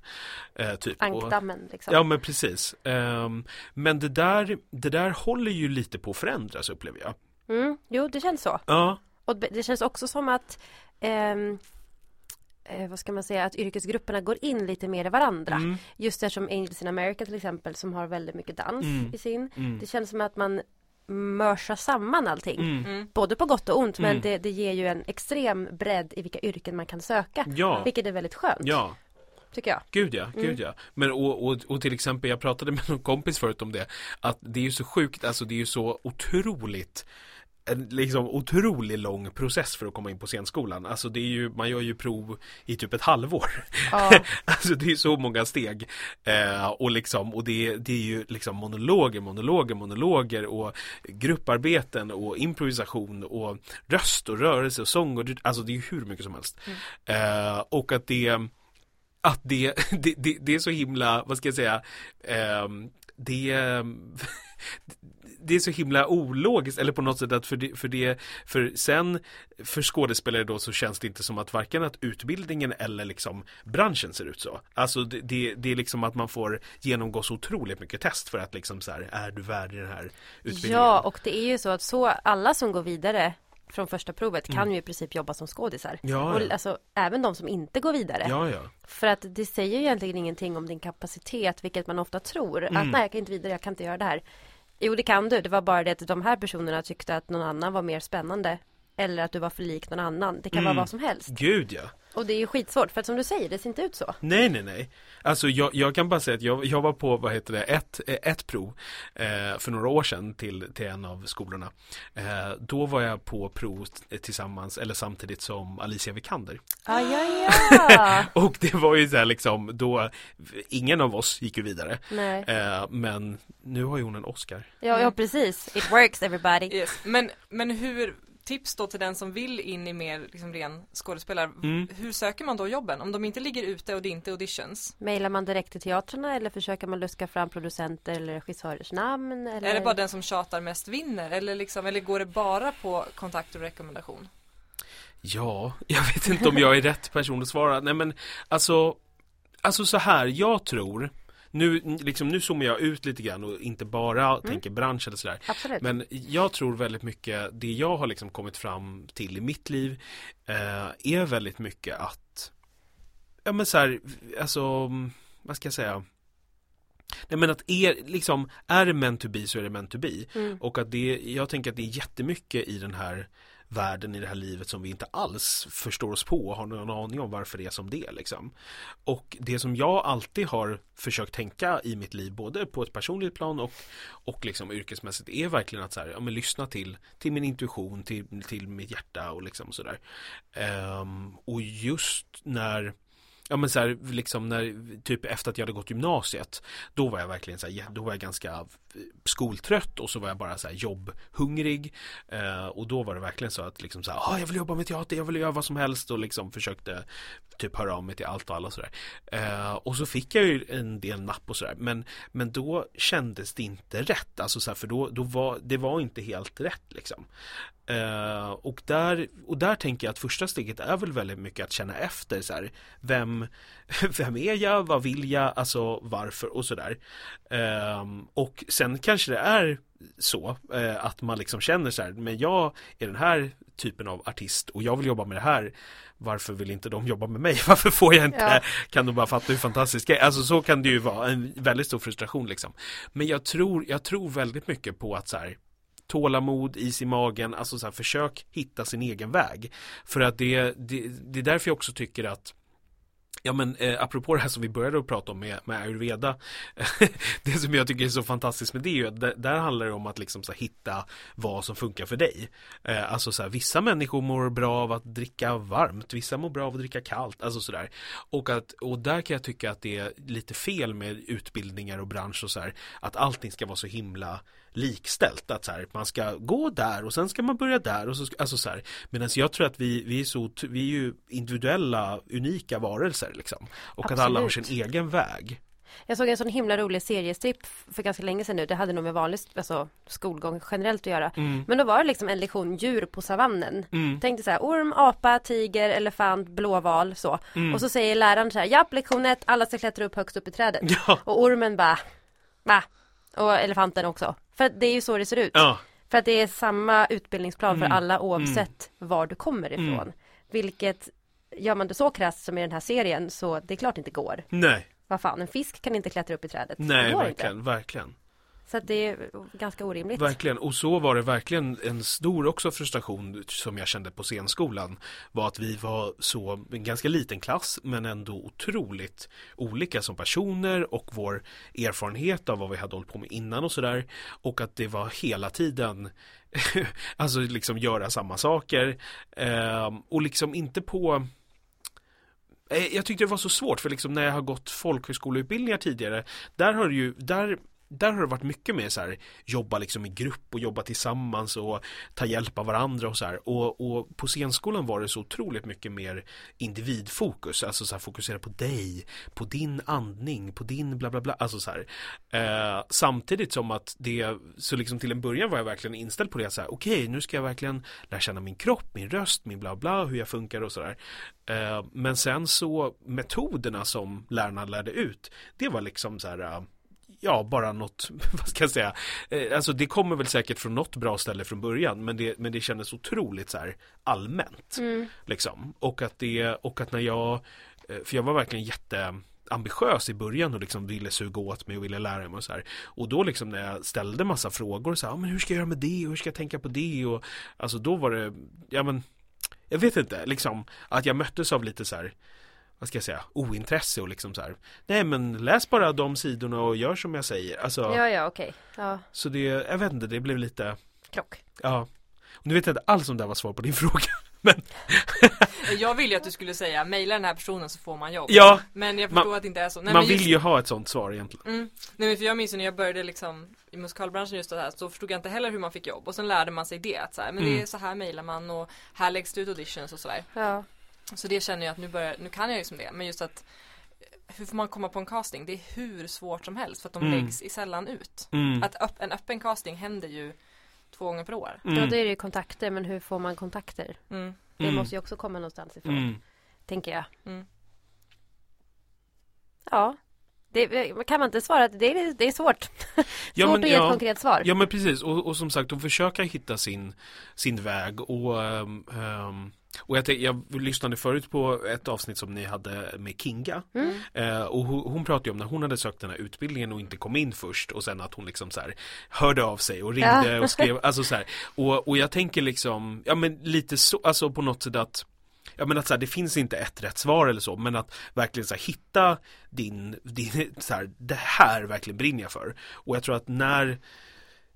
Eh, typ. Ankdammen liksom. Ja men precis. Ehm, men det där, det där håller ju lite på att förändras upplever jag. Mm, jo det känns så. Ja. Och det känns också som att ehm, eh, vad ska man säga, att yrkesgrupperna går in lite mer i varandra. Mm, Just eftersom Angels in America till exempel som har väldigt mycket dans Mm. i sin. mm, Det känns som att man mörsar samman allting. mm. Mm. Både på gott och ont men Mm. det, det ger ju en extrem bredd i vilka yrken man kan söka. Ja, Vilket är väldigt skönt. ja. Tycker jag. Gud ja, Mm. gud ja. Men och, och, och till exempel, jag pratade med någon kompis förut om det, att det är ju så sjukt, alltså det är ju så otroligt en liksom otroligt lång process för att komma in på scenskolan. Alltså det är ju, man gör ju prov i typ ett halvår. Ja. Alltså det är så många steg. Eh, och liksom, och det, det är ju liksom monologer, monologer, monologer och grupparbeten och improvisation och röst och rörelse och sång och alltså det är ju hur mycket som helst. Eh, och att det att det, det, det, det är så himla, vad ska jag säga, ehm, det det är så himla ologiskt eller på något sätt att för det, för det för sen för skådespelare då så känns det inte som att varken att utbildningen eller liksom branschen ser ut så. Alltså det, det, det är liksom att man får genomgå så otroligt mycket test för att liksom så här, är du värd i den här utbildningen? ja och det är ju så att så alla som går vidare från första provet kan ju i princip jobba som skådisar. Mm. Ja, Och ja. alltså även de som inte går vidare. ja, ja. För att det säger ju egentligen ingenting om din kapacitet, vilket man ofta tror. Att Mm. nej, jag kan inte vidare, jag kan inte göra det här. Jo, det kan du. Det var bara det att de här personerna tyckte att någon annan var mer spännande. Eller att du var för lik någon annan. Det kan Mm. vara vad som helst. Gud ja. Och det är ju skitsvårt, för att som du säger, det ser inte ut så. Nej, nej, nej. Alltså jag, jag kan bara säga att jag, jag var på, vad heter det, ett, ett prov eh, för några år sedan till, till en av skolorna. Eh, då var jag på prov tillsammans, eller samtidigt som Alicia Vikander. Ah, ja, ja. Och det var ju så här liksom, då, ingen av oss gick ju vidare. nej. Eh, men nu har ju hon en Oscar. Ja, ja, precis. It works everybody. Yes. Men, men hur, tips då till den som vill in i mer liksom ren skådespelare. Mm. Hur söker man då jobben? Om de inte ligger ute och det inte är auditions. Mailar man direkt till teatrarna eller försöker man luska fram producenter eller regissörers namn? Eller? Är det bara den som tjatar mest vinner? Eller, liksom, eller går det bara på kontakt och rekommendation? Ja, jag vet inte om jag är rätt person att svara. Nej men alltså, alltså så här, jag tror nu, liksom, nu zoomar jag ut lite grann och inte bara tänker bransch eller sådär. Absolut. Men jag tror väldigt mycket, det jag har liksom kommit fram till i mitt liv eh, är väldigt mycket att Ja men så här, alltså, vad ska jag säga? Nej men att är, liksom, är det meant to be så är det meant to be. Mm. Och att det, jag tänker att det är jättemycket i den här världen, i det här livet som vi inte alls förstår oss på och har någon aning om varför det är som det är liksom. Och det som jag alltid har försökt tänka i mitt liv, både på ett personligt plan och, och liksom yrkesmässigt, är verkligen att så här, ja, men lyssna till, till min intuition, till, till mitt hjärta och liksom sådär. Um, ehm, och just när Ja men så här, liksom när, typ efter att jag hade gått gymnasiet Då var jag verkligen så här, då var jag ganska eh, skoltrött och så var jag bara så här jobbhungrig. Eh, Och då var det verkligen så att liksom så här, ah, jag vill jobba med teater, jag vill göra vad som helst och liksom försökte Typ höra av mig till allt och alla sådär eh, Och så fick jag ju en del napp och sådär men, men då kändes det inte rätt. Alltså så här, för då, då var det var inte helt rätt liksom. Eh, och, där, och där tänker jag att första steget är väl väldigt mycket att känna efter så här, vem, vem, vem är jag, vad vill jag, alltså varför och sådär. Ehm, och sen kanske det är så eh, att man liksom känner så här, men jag är den här typen av artist och jag vill jobba med det här varför vill inte de jobba med mig? Varför får jag inte? Ja. Kan de bara fatta hur fantastisk jag är? Alltså så kan det ju vara en väldigt stor frustration liksom. Men jag tror, jag tror väldigt mycket på att så här tålamod, is i magen, alltså så här, försök hitta sin egen väg. För att det, det, det är därför jag också tycker att Ja men eh, apropå det här som vi började att prata om med, med ayurveda Det som jag tycker är så fantastiskt med det är ju att där, där handlar det om att liksom så här, hitta vad som funkar för dig. Eh, Alltså så här, vissa människor mår bra av att dricka varmt, vissa mår bra av att dricka kallt, alltså sådär och, att, och där kan jag tycka att det är lite fel med utbildningar och bransch och så här Att allting ska vara så himla likställt att så här, man ska gå där och sen ska man börja där och så, alltså så här medan jag tror att vi, vi är så, vi är ju individuella, unika varelser liksom och att alla har sin Absolut. egen väg Jag såg en sån himla rolig seriestripp för ganska länge sedan nu. Det hade nog med vanlig alltså, skolgång generellt att göra. Men då var det liksom en lektion djur på savannen. Mm. Tänkte så här, orm, apa, tiger, elefant, blåval så. Och så säger läraren så här, japp lektion ett, alla ska klättra upp högst upp i trädet. Ja, Och ormen bara, va? Och elefanten också. För att det är ju så det ser ut. ja, För att det är samma utbildningsplan Mm. för alla oavsett var du kommer ifrån. Vilket, gör man det så krasst som i den här serien så det är klart det inte går. nej, Vad fan, en fisk kan inte klättra upp i trädet. nej verkligen, inte. verkligen så att det är ganska orimligt. Verkligen, och så var det verkligen en stor också frustration som jag kände på scenskolan var att vi var så, en ganska liten klass men ändå otroligt olika som personer och vår erfarenhet av vad vi hade hållit på med innan och sådär. Och att det var hela tiden alltså liksom göra samma saker. Ehm, och liksom inte på Eh, jag tyckte det var så svårt för liksom när jag har gått folkhögskoleutbildningar tidigare Där har det ju, där där har det varit mycket mer så här jobba liksom i grupp och jobba tillsammans och ta hjälp av varandra och så här. Och, och på scenskolan var det så otroligt mycket mer individfokus, alltså så här fokusera på dig, på din andning, på din bla bla bla, alltså så här. Eh, samtidigt som att det, så liksom till en början var jag verkligen inställd på det. Så här okej nu ska jag verkligen lära känna min kropp, min röst, min bla bla, hur jag funkar och sådär eh, men sen så metoderna som lärarna lärde ut det var liksom så här eh, ja, bara något, vad ska jag säga, eh, alltså det kommer väl säkert från något bra ställe från början, men det, men det kändes otroligt så här allmänt, Mm. liksom, och att det, och att när jag, eh, för jag var verkligen jätte ambitiös i början och liksom ville suga åt mig och ville lära mig och så här. Och då liksom när jag ställde massa frågor så här, ah, men hur ska jag göra med det och hur ska jag tänka på det och alltså då var det, ja men jag vet inte, liksom att jag möttes av lite så här vad ska jag säga, ointresse och liksom så här Nej men läs bara de sidorna och gör som jag säger Alltså, Ja, ja, okej. Ja, så det, jag vet inte, det blev lite krock. Ja och Nu vet jag inte alls om det här var svar på din fråga Men, Jag ville ju att du skulle säga mejla den här personen så får man jobb. ja, Men jag Man- förstår att det inte är så. Nej, man men vill just, ju ha ett sånt svar egentligen mm, nej men för jag minns när jag började liksom i musikalbranschen just det här så förstod jag inte heller hur man fick jobb och sen lärde man sig det att så här, men det Mm. är så här mejlar man och här läggs det ut auditions och sådär. Ja. Så det känner jag att nu börjar, nu kan jag ju som det men just att hur får man komma på en casting? Det är hur svårt som helst för att de Mm. läggs i sällan ut. mm. Att öpp, en öppen casting händer ju två gånger per år. ja, Mm. då är det ju kontakter, men hur får man kontakter? Mm. Det Mm. måste ju också komma någonstans ifrån, Mm. tänker jag. Mm. Ja. Det, kan man inte svara att det är, det är svårt. Ja, svårt men, att ge ett ja. konkret svar. Ja men precis och, och som sagt att försöka hitta sin, sin väg och ehm, ehm, och jag, tänk- jag lyssnade förut på ett avsnitt som ni hade med Kinga Mm. eh, och hon, hon pratade ju om när hon hade sökt den här utbildningen och inte kom in först och sen att hon liksom så här hörde av sig och ringde Ja. och skrev, alltså så här och, och jag tänker liksom, ja men lite så, alltså på något sätt att Ja men att så här, det finns inte ett rätt svar eller så men att verkligen så här, hitta din, din så här, det här verkligen brinner jag för. Och jag tror att när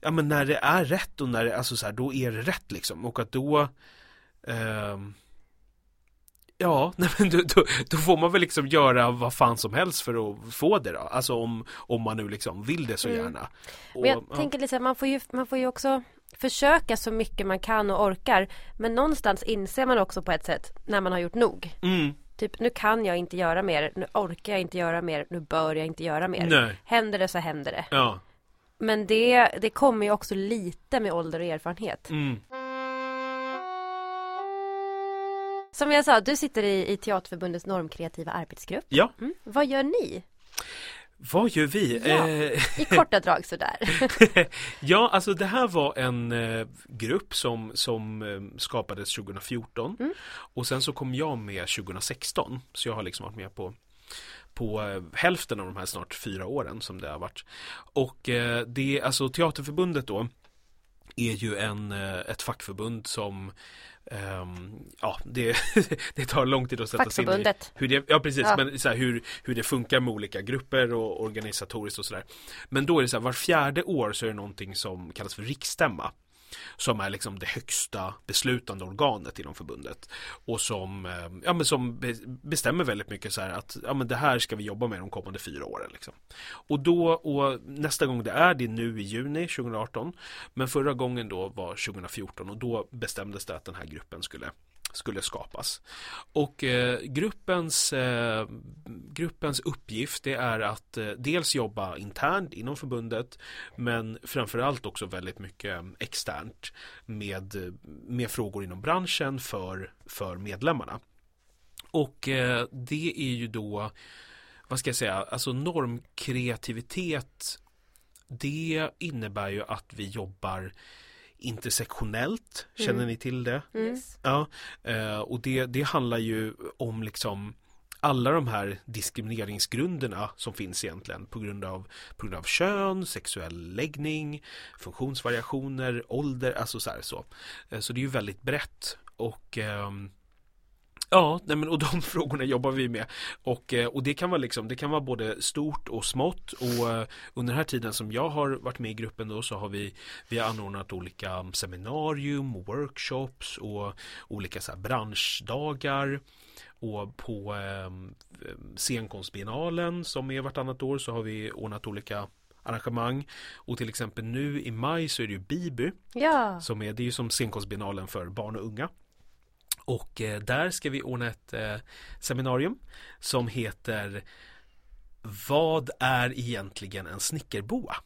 Ja men när det är rätt och när det, alltså så här, då är det rätt liksom och att då ehm, Ja, nej, men då, då, då får man väl liksom göra vad fan som helst för att få det då. Alltså om, om man nu liksom vill det så Mm. gärna. Och, Men jag ja. tänker lite så här, man får, ju, man får ju också försöka så mycket man kan och orkar. Men någonstans inser man också på ett sätt när man har gjort nog. Mm, Typ nu kan jag inte göra mer, nu orkar jag inte göra mer, nu bör jag inte göra mer. nej, Händer det så händer det. ja, Men det, det kommer ju också lite med ålder och erfarenhet. mm. Som jag sa, du sitter i, i Teaterförbundets normkreativa arbetsgrupp. Ja, Mm. Vad gör ni? vad gör vi? Ja. Eh, I korta drag sådär. ja, alltså det här var en eh, grupp som, som eh, skapades 2014 Mm. och sen så kom jag med 2016 så jag har liksom varit med på på hälften av de här snart fyra åren som det har varit. Och det, alltså Teaterförbundet då är ju en, ett fackförbund som ehm, ja, det, det tar lång tid att sätta sig in i hur det, ja precis, Ja. men så här, hur, hur det funkar med olika grupper och organisatoriskt och sådär. Men då är det så här, var fjärde år så är det någonting som kallas för riksstämma. Som är liksom det högsta beslutande organet inom förbundet. Och som, eh, ja, men som bestämmer väldigt mycket så här att ja, men det här ska vi jobba med de kommande fyra åren. Liksom. Och då, och nästa gång det är, det är nu i juni 2018. Men förra gången då var 2014 och då bestämdes det att den här gruppen skulle skulle skapas. Och eh, gruppens, eh, gruppens uppgift det är att eh, dels jobba internt inom förbundet men framförallt också väldigt mycket externt med, med frågor inom branschen för, för medlemmarna. Och eh, det är ju då, vad ska jag säga, alltså normkreativitet det innebär ju att vi jobbar intersektionellt, känner Mm. ni till det? Mm. Yes. Ja, eh, och det, det handlar ju om liksom alla de här diskrimineringsgrunderna som finns egentligen på grund av, på grund av kön, sexuell läggning, funktionsvariationer, ålder, alltså så här så. Eh, Så det är ju väldigt brett och ehm, Ja, nej men, och de frågorna jobbar vi med. Och, eh, och det kan vara liksom, det kan vara både stort och smått. Och eh, under den här tiden som jag har varit med i gruppen då så har vi vi har anordnat olika seminarium workshops och olika så branschdagar. Och på eh, scenkonstbiennalen som är vartannat år så har vi ordnat olika arrangemang. Och till exempel nu i maj så är det ju Biby Ja, som är, det är ju som scenkonstbiennalen för barn och unga. Och eh, där ska vi ordna ett eh, seminarium som heter Vad är egentligen en snickerboa?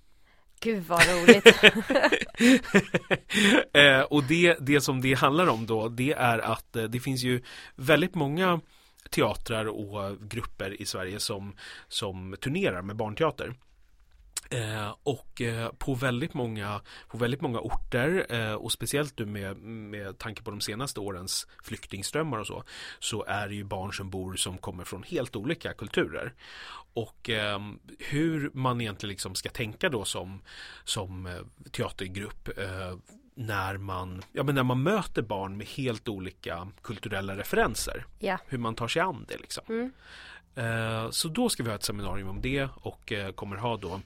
gud vad roligt. eh, och det, det som det handlar om då det är att eh, det finns ju väldigt många teatrar och grupper i Sverige som, som turnerar med barnteater. Eh, och eh, på väldigt många på väldigt många orter eh, och speciellt nu med, med tanke på de senaste årens flyktingströmmar och så så är det ju barn som bor som kommer från helt olika kulturer. Och eh, hur man egentligen liksom ska tänka då som, som eh, teatergrupp eh, när man, ja, men när man möter barn med helt olika kulturella referenser. Ja. Hur man tar sig an det liksom. Mm. Eh, Så då ska vi ha ett seminarium om det och kommer ha då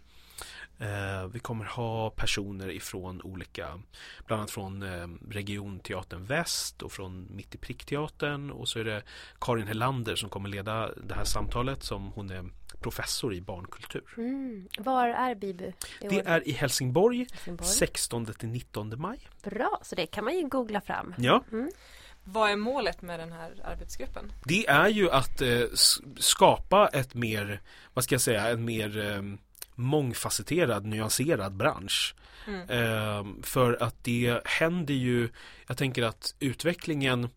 eh, Vi kommer ha personer ifrån olika Bland annat från eh, Regionteatern Väst och från Mitt i prickteatern och så är det Karin Helander som kommer leda det här samtalet som hon är professor i barnkultur. Mm. Var är Bibu? Det är i Helsingborg Helsingborg. 16 till 19 maj. Bra, så det kan man ju googla fram. Ja, Vad är målet med den här arbetsgruppen? det är ju att eh, skapa ett mer, vad ska jag säga, en mer eh, mångfacetterad, nyanserad bransch. Mm. Eh, för att det händer ju, jag tänker att utvecklingen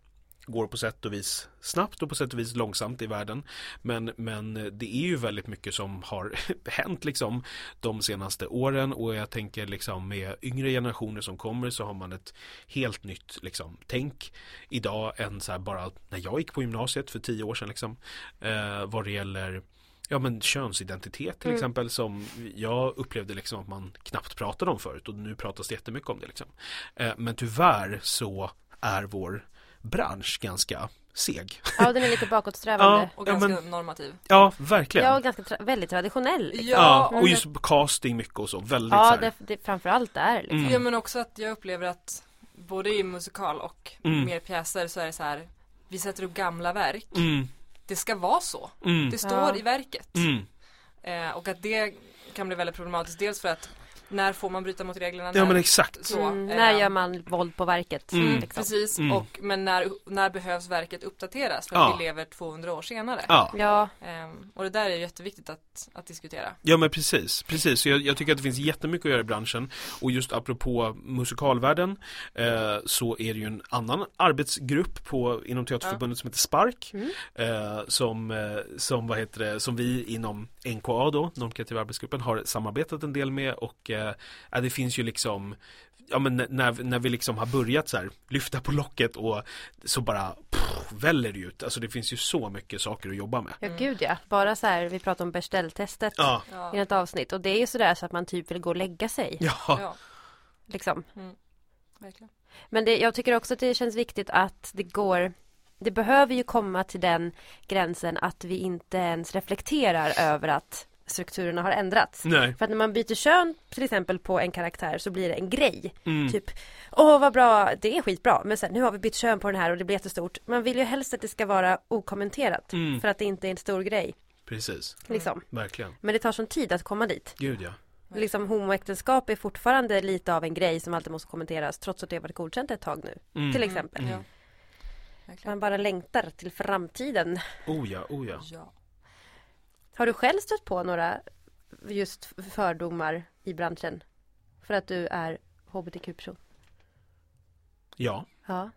går på sätt och vis snabbt och på sätt och vis långsamt i världen. Men, men det är ju väldigt mycket som har hänt liksom de senaste åren och jag tänker liksom med yngre generationer som kommer så har man ett helt nytt liksom tänk idag än så här bara när jag gick på gymnasiet för tio år sedan liksom eh, vad det gäller Ja men könsidentitet till Mm. exempel som jag upplevde liksom att man knappt pratade om förut och nu pratas det jättemycket om det liksom. Eh, men tyvärr så är vår bransch ganska seg. Ja, den är lite bakåtsträvande. Och Ja, ganska men- normativ. Ja, verkligen. Ja, och ganska tra- väldigt traditionell. Liksom. Ja, Ja, och just casting mycket och så, väldigt så Ja, här. det, det framförallt är liksom. Mm. Ja men också att jag upplever att både i musikal och Mm. mer pjäser så är det så här Vi sätter upp gamla verk Mm, Det ska vara så. Mm, Det står Ja. i verket. Mm, eh, Och att det kan bli väldigt problematiskt Dels för att när får man bryta mot reglerna? Ja när, men exakt. så, Mm, eh, när gör man våld på verket? Mm. Liksom. Precis, Mm. och, men när, när behövs verket uppdateras? För att Ja. vi lever 200 år senare. Ja. Ja, Ehm, och det där är jätteviktigt att, att diskutera. Ja men precis, precis. Jag, jag tycker att det finns jättemycket att göra i branschen och just apropå musikalvärlden eh, så är det ju en annan arbetsgrupp på, inom Teaterförbundet som heter Spark Mm. eh, som, eh, som, vad heter det, som vi inom NKA då, Normkreativa arbetsgruppen, har samarbetat en del med och eh, det finns ju liksom Ja men när, när vi liksom har börjat så här lyfta på locket och så bara pff, väller det ut. Alltså det finns ju så mycket saker att jobba med. ja gud ja. Bara så här, vi pratade om Bechdel-testet Ja, i ett avsnitt och det är ju sådär så att man typ vill gå och lägga sig. ja, ja Liksom. verkligen. Men det, jag tycker också att det känns viktigt att det går Det behöver ju komma till den gränsen att vi inte ens reflekterar över att strukturerna har ändrats. nej. För att när man byter kön till exempel på en karaktär så blir det en grej. Mm. Typ, åh vad bra, det är skitbra, men sen nu har vi bytt kön på den här och det blir jättestort. Man vill ju helst att det ska vara okommenterat. Mm. För att det inte är en stor grej. Precis, Liksom. verkligen. Men det tar sån tid att komma dit. Gud ja. Liksom homoäktenskap är fortfarande lite av en grej som alltid måste kommenteras trots att det har varit godkänt ett tag nu. Mm. Till exempel. Mm. Ja. Verkligen. Man bara längtar till framtiden. Oh ja, oh ja. Ja. Har du själv stött på några just fördomar i branschen? För att du är hbtq-person? Ja. Ja.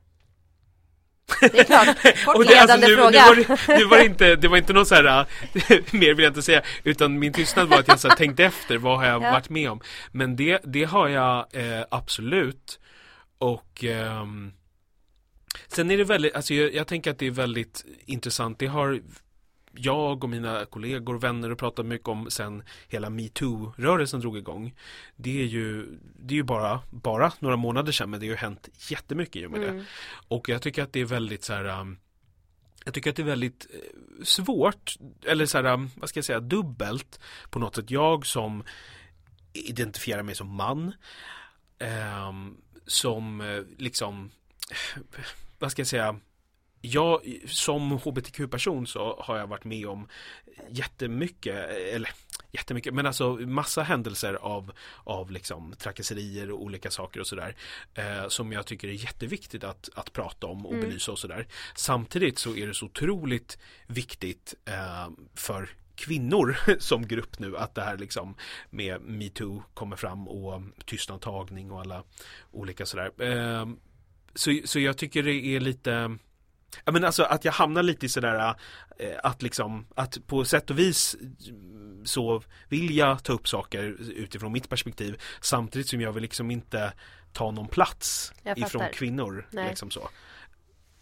Det är klart. Det, alltså, ledande nu, fråga. var det, nu var det inte, det var inte någon så här, äh, mer vill jag inte säga, utan min tystnad var att jag så här, tänkte efter, vad har jag Ja. varit med om? Men det, det har jag eh, absolut. Och ehm, sen är det väldigt, alltså jag, jag tänker att det är väldigt intressant, det har jag och mina kollegor och vänner och pratat mycket om sen hela metoo-rörelsen drog igång. Det är ju, det är ju bara, bara några månader sedan men det har ju hänt jättemycket i och med det. Mm. Och jag tycker att det är väldigt så här um, jag tycker att det är väldigt eh, svårt, eller så här, um, vad ska jag säga, dubbelt på något sätt. Jag som identifierar mig som man, ehm, som eh, liksom, vad ska jag säga, jag som hbtq-person så har jag varit med om jättemycket, eller jättemycket, men alltså massa händelser av, av liksom trakasserier och olika saker och sådär. Eh, som jag tycker är jätteviktigt att, att prata om och Mm. belysa och sådär. Samtidigt så är det så otroligt viktigt eh, för kvinnor som grupp nu att det här liksom med metoo kommer fram och tystnadtagning och alla olika sådär. Eh, så, så jag tycker det är lite Ja men alltså att jag hamnar lite i sådär eh, att liksom att på sätt och vis mm, så vill jag ta upp saker utifrån mitt perspektiv samtidigt som jag vill liksom inte ta någon plats ifrån kvinnor Nej. liksom så.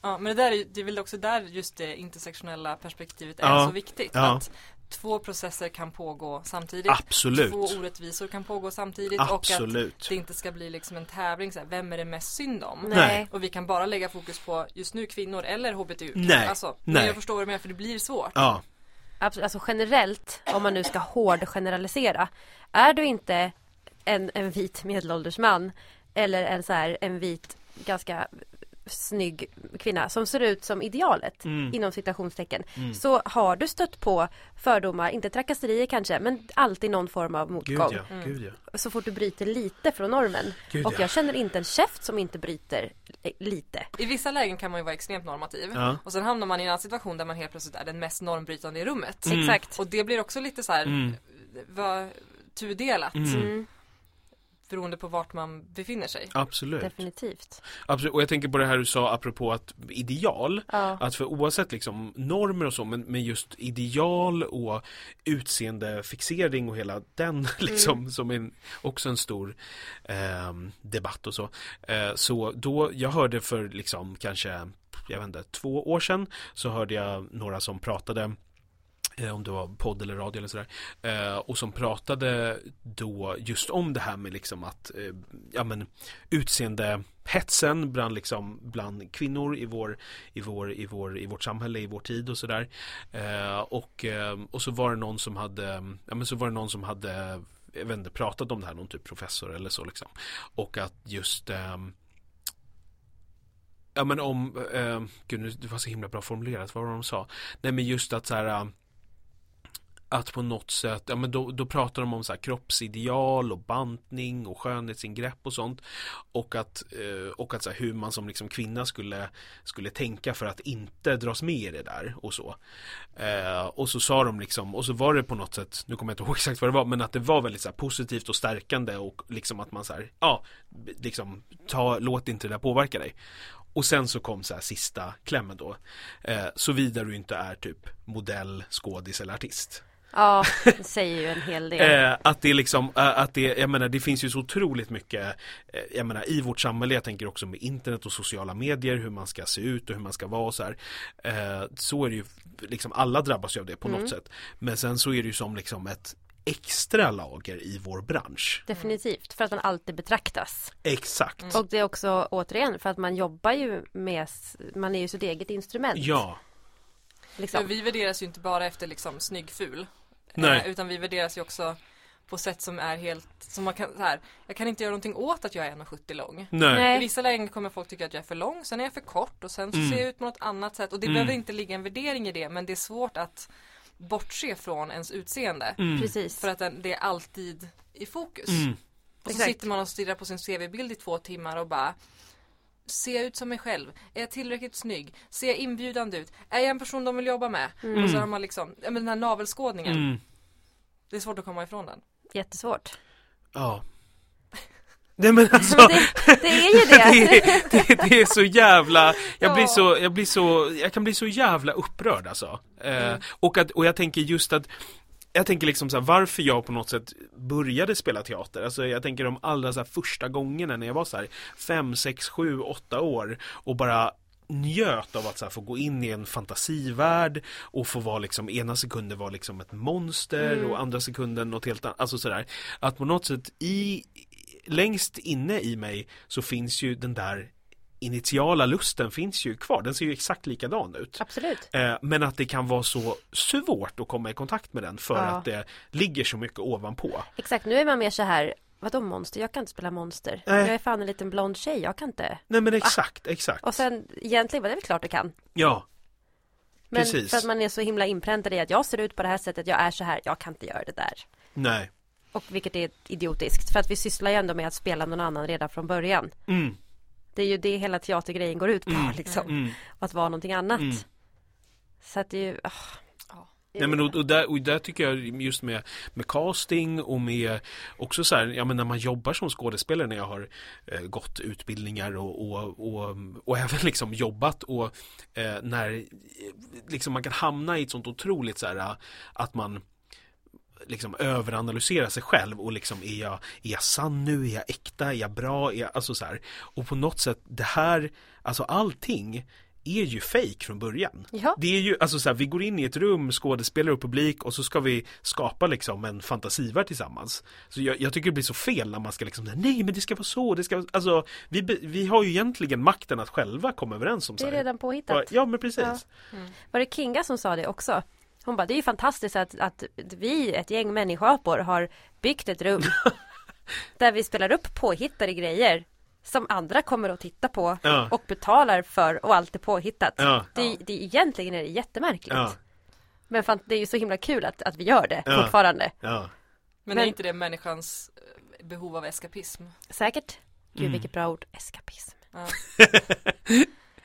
Ja, men det där det är väl också där just det intersektionella perspektivet är Ja. så viktigt. Ja. Att två processer kan pågå samtidigt. Absolut. Två orättvisor kan pågå samtidigt och att Absolut. det inte ska bli liksom en tävling så här, vem är det mest synd om? Nej. Och vi kan bara lägga fokus på just nu kvinnor eller hbtq. Nej. Alltså, Nej. Men jag förstår vad du menar för det blir svårt. Ja. Absolut, alltså generellt, om man nu ska hård generalisera. Är du inte en, en vit medelålders man eller en så här, en vit ganska snygg kvinna som ser ut som idealet Mm. inom citationstecken Mm. så har du stött på fördomar, inte trakasserier kanske men alltid någon form av Gud motgång ja, Mm. gud ja. så fort du bryter lite från normen Gud och ja. jag känner inte en käft som inte bryter eh, lite I vissa lägen kan man ju vara extremt normativ. Ja. Och sen hamnar man i en annan situation där man helt plötsligt är den mest normbrytande i rummet. Mm. exakt Och det blir också lite så här Mm. vad, tudelat. Mm. mm, Beroende på vart man befinner sig. Absolut. definitivt Absolut. Och jag tänker på det här du sa apropå att ideal ja. Att för oavsett liksom normer och så men med just ideal och utseendefixering och hela den liksom som är en, också en stor ehm, debatt och så. Eh, så då, jag hörde för liksom kanske, jag vet inte, två år sedan så hörde jag några som pratade eh, Eh, om det var podd eller radio eller sådär. Eh, och som pratade då just om det här med liksom att, eh, ja men utseendehetsen bland liksom, bland kvinnor i vår, i vår, i vår, i vårt samhälle, i vår tid och sådär. Och, och så var det någon som hade, ja men så var det någon som hade jag vet inte, pratat om det här, någon typ professor eller så liksom. Och att just Ja men om, eh, gud nu, det var så himla bra formulerat, vad var det de sa? Nej men just att så här att på något sätt, ja men då, då pratar de om så här kroppsideal och bantning och skönhetsingrepp och sånt. Och att, eh, och att så här, hur man som liksom kvinna skulle, skulle tänka för att inte dras med i det där och så. Eh, och så sa de liksom, och så var det på något sätt, nu kommer jag inte ihåg exakt vad det var, men att det var väldigt så här, positivt och stärkande och liksom att man så här, ja, liksom ta, låt inte det där påverka dig. Och sen så kom så här sista klämmen då. Eh, Såvida du inte är typ modell, skådis eller artist. Ja, det säger ju en hel del. Eh, att det liksom, eh, att det, jag menar det finns ju så otroligt mycket, eh, jag menar i vårt samhälle, jag tänker också med internet och sociala medier, hur man ska se ut och hur man ska vara och så här. Så är det ju, liksom alla drabbas ju av det på Mm. något sätt. Men sen så är det ju som liksom ett extra lager i vår bransch. Definitivt, för att man alltid betraktas. Exakt. Och det är också återigen för att man jobbar ju med, man är ju sitt eget instrument. Ja, Liksom. Vi värderas ju inte bara efter liksom snygg ful. Nej. Eh, utan vi värderas ju också på sätt som är helt, som man kan, så här, jag kan inte göra någonting åt att jag är 1,70 lång. nej. I Nej. vissa lägen kommer folk tycka att jag är för lång, sen är jag för kort och sen så Mm. ser jag ut på något annat sätt. Och det Mm. behöver inte ligga en värdering i det, men det är svårt att bortse från ens utseende. Mm. Precis. För att den, det är alltid i fokus. Mm. Och så Exakt. sitter man och stirrar på sin CV-bild i två timmar och bara Ser jag ut som mig själv? Är jag tillräckligt snygg? Ser jag inbjudande ut? Är jag en person de vill jobba med? Och så har man liksom, ja men den här navelskådningen. Mm. Det är svårt att komma ifrån den. Jättesvårt. Ja. Nej men alltså det, det är ju det. det, är- det, det är så jävla, jag blir så, jag blir så, jag kan bli så jävla upprörd alltså. Eh, och, att, och jag tänker just att jag tänker liksom så här, varför jag på något sätt började spela teater. Alltså jag tänker de allra så första gångerna när jag var så här 5, 6, 7, 8 år och bara njöt av att så få gå in i en fantasivärld och få vara liksom, ena sekunden var liksom ett monster och andra sekunden något helt annat, alltså sådär. Att på något sätt i, längst inne i mig så finns ju den där initiala lusten finns ju kvar, den ser ju exakt likadan ut. Absolut. Eh, men att det kan vara så svårt att komma i kontakt med den för Ja. att det ligger så mycket ovanpå. Exakt, nu är man mer så här Vadå monster? Jag kan inte spela monster. Nej. Jag är fan en liten blond tjej, jag kan inte. Nej men exakt, exakt. Och sen egentligen var det väl klart du kan. Ja, Men Precis. för att man är så himla inpräntad i att jag ser ut på det här sättet, jag är så här, jag kan inte göra det där. nej. Och vilket är idiotiskt, för att vi sysslar ju ändå med att spela någon annan redan från början. Mm, Det är ju det hela teatergrejen går ut på liksom. mm. Att vara någonting annat. Mm. Så att det är ju... Ja. Nej men och, och, där, och där tycker jag just med, med casting och med också så här, ja men när man jobbar som skådespelare när jag har eh, gått utbildningar och, och, och, och även liksom jobbat och eh, när liksom man kan hamna i ett sånt otroligt så här eh, att man liksom överanalyserar sig själv och liksom är jag, är jag sann nu, är jag äkta, är jag bra, är jag, alltså så här. Och på något sätt det här, alltså allting är ju fake från början. Ja. Det är ju, alltså så här, vi går in i ett rum, skådespelare och publik och så ska vi skapa liksom en fantasivärld tillsammans. Så jag, jag tycker det blir så fel när man ska liksom, nej men det ska vara så, det ska vara, alltså vi, vi har ju egentligen makten att själva komma överens om Det så är redan påhittat. Ja men precis. Ja. Var det Kinga som sa det också? Hon bara, det är ju fantastiskt att, att vi, ett gäng människoapor, har byggt ett rum där vi spelar upp påhittade grejer som andra kommer att titta på Ja. och betalar för och allt är påhittat. Ja. Det, det, egentligen är det jättemärkligt. Ja, Men fan, det är ju så himla kul att, att vi gör det Ja. fortfarande. ja. Men, Men- är inte det människans eh, behov av eskapism? Säkert. Gud Mm. vilket bra ord, eskapism. Ja,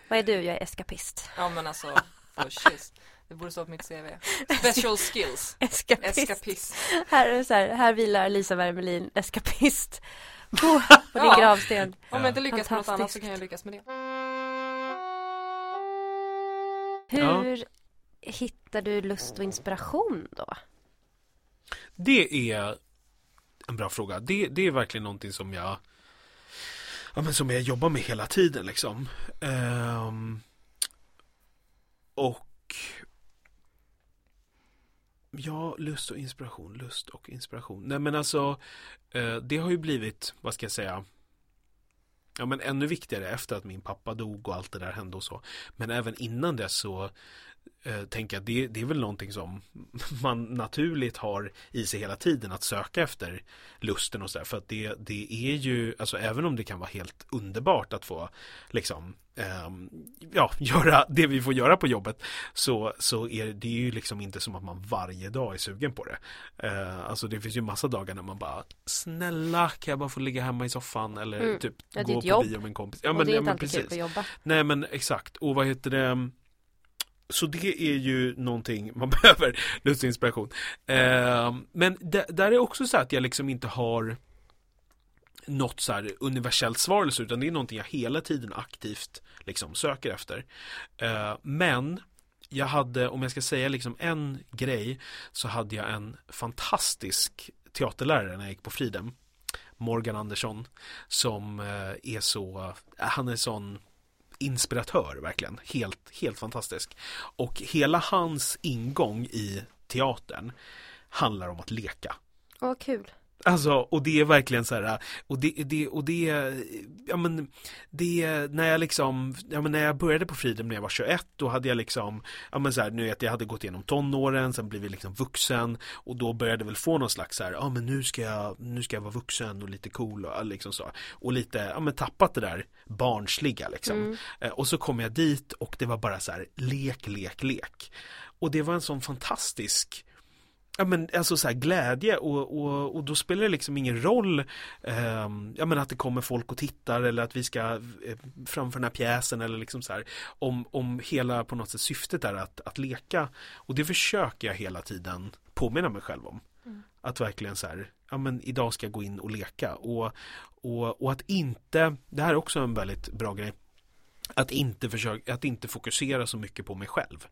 Vad är du? Jag är eskapist. ja men alltså, oh. Det borde stå på mitt CV. Special skills. Eskapist. Eskapist. Här, är så här, här vilar Lisa Wermelin, eskapist. På, på din Ja. gravsten. Om jag inte lyckas med något annat så kan jag lyckas med det. Hur hittar du lust och inspiration då? Det är en bra fråga. Det, det är verkligen någonting som jag ja, men som jag jobbar med hela tiden liksom. Ehm, och Ja, lust och inspiration, lust och inspiration. Nej men alltså, eh, det har ju blivit, vad ska jag säga, ja men ännu viktigare efter att min pappa dog och allt det där hände och så. Men även innan det så, eh, tänker att det, det är väl någonting som man naturligt har i sig hela tiden att söka efter lusten och sådär för att det, det är ju, alltså även om det kan vara helt underbart att få liksom ehm, ja, göra det vi får göra på jobbet så, så är det ju liksom inte som att man varje dag är sugen på det. Eh, alltså det finns ju massa dagar när man bara snälla kan jag bara få ligga hemma i soffan eller Mm. typ Ja, gå på jobb. bio med en kompis. Ja och men, det är ja, inte alltid kul att jobba. Nej men exakt, och vad heter det Så det är ju någonting man behöver lustinspiration eh, Men där är också så att jag liksom inte har något så här universellt svar utan det är någonting jag hela tiden aktivt liksom söker efter eh, Men jag hade, om jag ska säga liksom en grej så hade jag en fantastisk teaterlärare när jag gick på Fridhem Morgan Andersson som eh, är så, han är sån inspiratör verkligen, helt, helt fantastisk. Och hela hans ingång i teatern handlar om att leka. Åh, kul. Alltså, och det är verkligen så här, och det, det, och det, ja men, det, när jag liksom, ja men när jag började på Fridhem när jag var 21, då hade jag liksom, ja men så här, nu vet jag hade gått igenom tonåren, sen blivit liksom vuxen, och då började jag väl få någon slags så här, ja men nu ska jag, nu ska jag vara vuxen och lite cool och liksom så, och lite, ja men tappat det där barnsliga liksom. Mm. Eh, Och så kom jag dit och det var bara så här, lek, lek, lek. Och det var en sån fantastisk Ja men alltså så här glädje och, och, och då spelar det liksom ingen roll ehm, Ja men att det kommer folk och tittar eller att vi ska eh, framför den här pjäsen eller liksom så här. Om, om hela på något sätt syftet är att, att leka. Och det försöker jag hela tiden påminna mig själv om. Att verkligen så här Ja men idag ska jag gå in och leka. Och, och, och att inte Det här är också en väldigt bra grej att inte försöka, att inte fokusera så mycket på mig själv.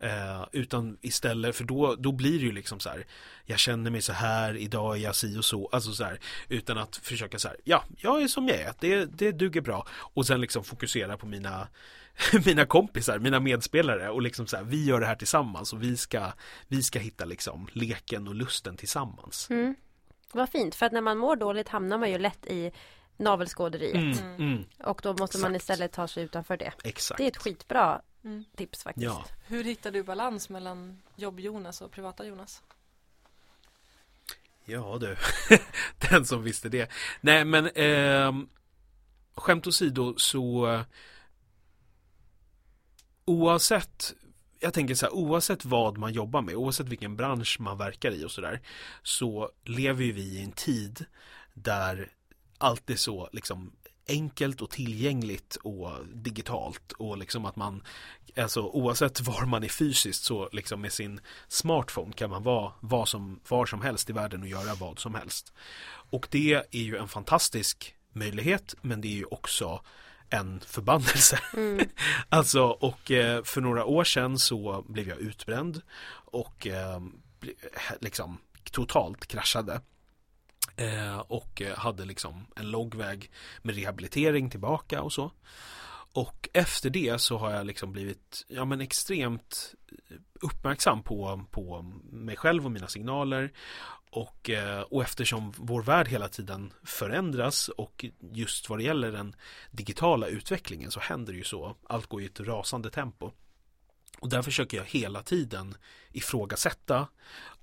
Eh, utan istället, för då, då blir det ju liksom så här Jag känner mig så här, idag är jag si och så, alltså så här Utan att försöka så här, ja, jag är som jag är, det, det duger bra Och sen liksom fokusera på mina Mina kompisar, mina medspelare och liksom så här, vi gör det här tillsammans och vi ska Vi ska hitta liksom leken och lusten tillsammans Mm. Vad fint, för att när man mår dåligt hamnar man ju lätt i navelskåderiet. mm, mm, Och då måste man Exakt. istället ta sig utanför det. Exakt Det är ett skitbra Mm. tips faktiskt. Ja, Hur hittar du balans mellan jobb-Jonas och privata-Jonas? Ja du, den som visste det. Nej men ehm, skämt åsido så eh, oavsett jag tänker så här, oavsett vad man jobbar med, oavsett vilken bransch man verkar i och sådär så lever ju vi i en tid där allt är så liksom enkelt och tillgängligt och digitalt och liksom att man alltså oavsett var man är fysiskt så liksom med sin smartphone kan man vara vad som, var som helst i världen och göra vad som helst. Och det är ju en fantastisk möjlighet men det är ju också en förbannelse. Mm. alltså och eh, för några år sedan så blev jag utbränd och eh, liksom totalt kraschade. Eh, och eh, hade liksom en lång väg med rehabilitering tillbaka och så. Och efter det så har jag liksom blivit ja, men extremt uppmärksam på, på mig själv och mina signaler. Och, eh, och eftersom vår värld hela tiden förändras och just vad det gäller den digitala utvecklingen så händer det ju så. Allt går i ett rasande tempo. Och där försöker jag hela tiden ifrågasätta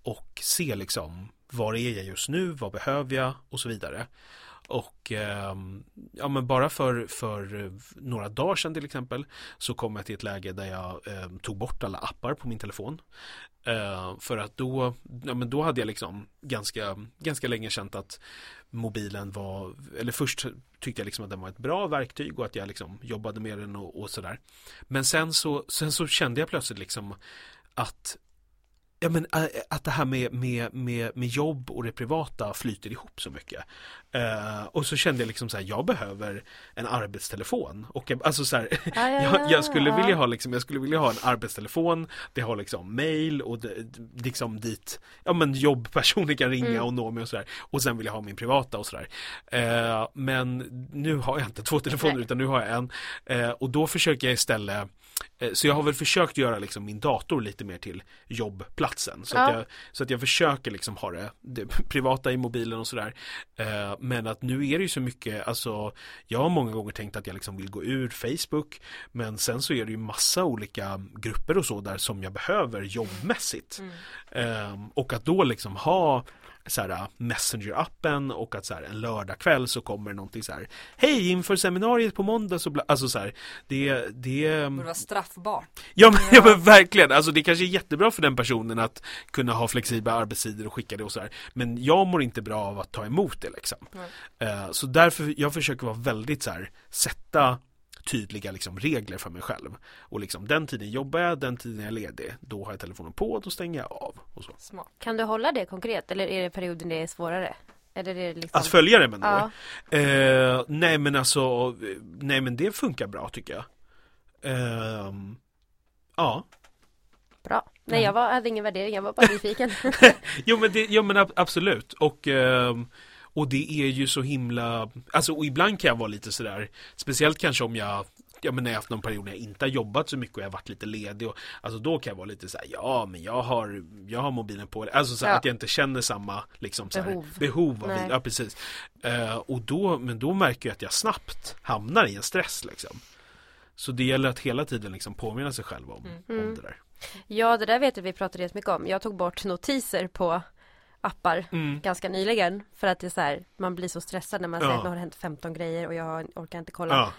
och se liksom var är jag just nu, vad behöver jag och så vidare. Och eh, ja men bara för, för eh, några dagar sedan till exempel så kom jag till ett läge där jag eh, tog bort alla appar på min telefon. Eh, för att då, ja men då hade jag liksom ganska, ganska länge känt att mobilen var, eller först tyckte jag liksom att den var ett bra verktyg och att jag liksom jobbade med den och, och sådär. Men sen så, sen så kände jag plötsligt liksom att Ja men äh, att det här med, med, med, med jobb och det privata flyter ihop så mycket. Eh, och så kände jag liksom så här, jag behöver en arbetstelefon. Och jag, alltså så här, Ja, ja, jag, jag skulle ja. vilja ha liksom, jag skulle vilja ha en arbetstelefon, det har liksom mail och det, liksom dit, ja men jobbpersoner kan ringa Mm. och nå mig och sådär. Och sen vill jag ha min privata och sådär. Eh, men nu har jag inte två telefoner Nej. utan nu har jag en. Eh, och då försöker jag istället så jag har väl försökt göra liksom min dator lite mer till jobbplatsen. Så, Ja. att, jag, så att jag försöker liksom ha det, det privata i mobilen och sådär. Eh, men att nu är det ju så mycket, alltså jag har många gånger tänkt att jag liksom vill gå ur Facebook. Men sen så är det ju massa olika grupper och så där som jag behöver jobbmässigt. Mm. Ehm, och att då liksom ha så här, Messenger-appen och att så här, en lördagkväll så kommer det någonting så här Hej inför seminariet på måndag så bla, Alltså så här, det, det Borde vara straffbart. Ja men, ja men verkligen, alltså det kanske är jättebra för den personen att kunna ha flexibla arbetstider och skicka det och så här. Men jag mår inte bra av att ta emot det liksom. Nej. Eh, så därför, jag försöker vara väldigt så här, sätta tydliga liksom, regler för mig själv. Och liksom den tiden jobbar jag, den tiden är jag ledig. Då har jag telefonen på, då stänger jag av. Och så. Smart. Kan du hålla det konkret eller är det perioden det är svårare? Eller är det liksom... Att följa det menar Ja? Eh, nej men alltså, eh, nej men det funkar bra tycker jag. Ehm, ja. bra. Nej jag var, hade ingen värdering, jag var bara nyfiken. Jo men, det, jo, men ab- absolut och, ehm, och det är ju så himla Alltså och ibland kan jag vara lite sådär Speciellt kanske om jag Ja men när jag haft någon period när jag inte har jobbat så mycket och jag har varit lite ledig och, Alltså då kan jag vara lite såhär Ja men jag har Jag har mobilen på Alltså så här, Ja. att jag inte känner samma liksom så här, Behov. behov av Nej. Ja precis Eh, Och då Men då märker jag att jag snabbt Hamnar i en stress liksom Så det gäller att hela tiden liksom påminna sig själv om, Mm. om det där ja det där vet jag vi pratade jättemycket om. Jag tog bort notiser på appar mm. ganska nyligen. För att det är så här, man blir så stressad när man säger Ja. att nu har det hänt 15 grejer och jag orkar inte kolla. Ja,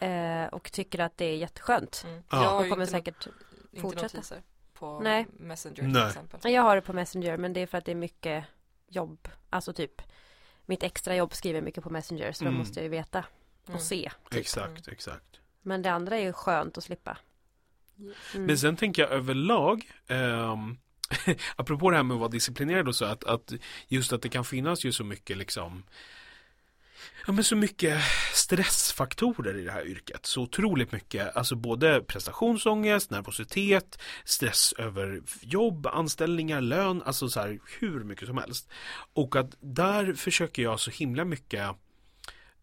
Eh, och tycker att det är jätteskönt. Mm. Ja. Och kommer säkert inte fortsätta. på Nej. Messenger till Nej. exempel. Jag har det på Messenger men det är för att det är mycket jobb. Alltså typ mitt extra jobb skriver mycket på Messenger så Mm. då måste jag ju veta och Mm. se. Typ. exakt, exakt Men det andra är ju skönt att slippa. Mm. Men sen tänker jag överlag ehm, Apropå det här med att vara disciplinerad och så att, att just att det kan finnas ju så mycket liksom Ja men så mycket stressfaktorer i det här yrket. Så otroligt mycket, alltså både prestationsångest, nervositet, stress över jobb, anställningar, lön, alltså så här hur mycket som helst. Och att där försöker jag så himla mycket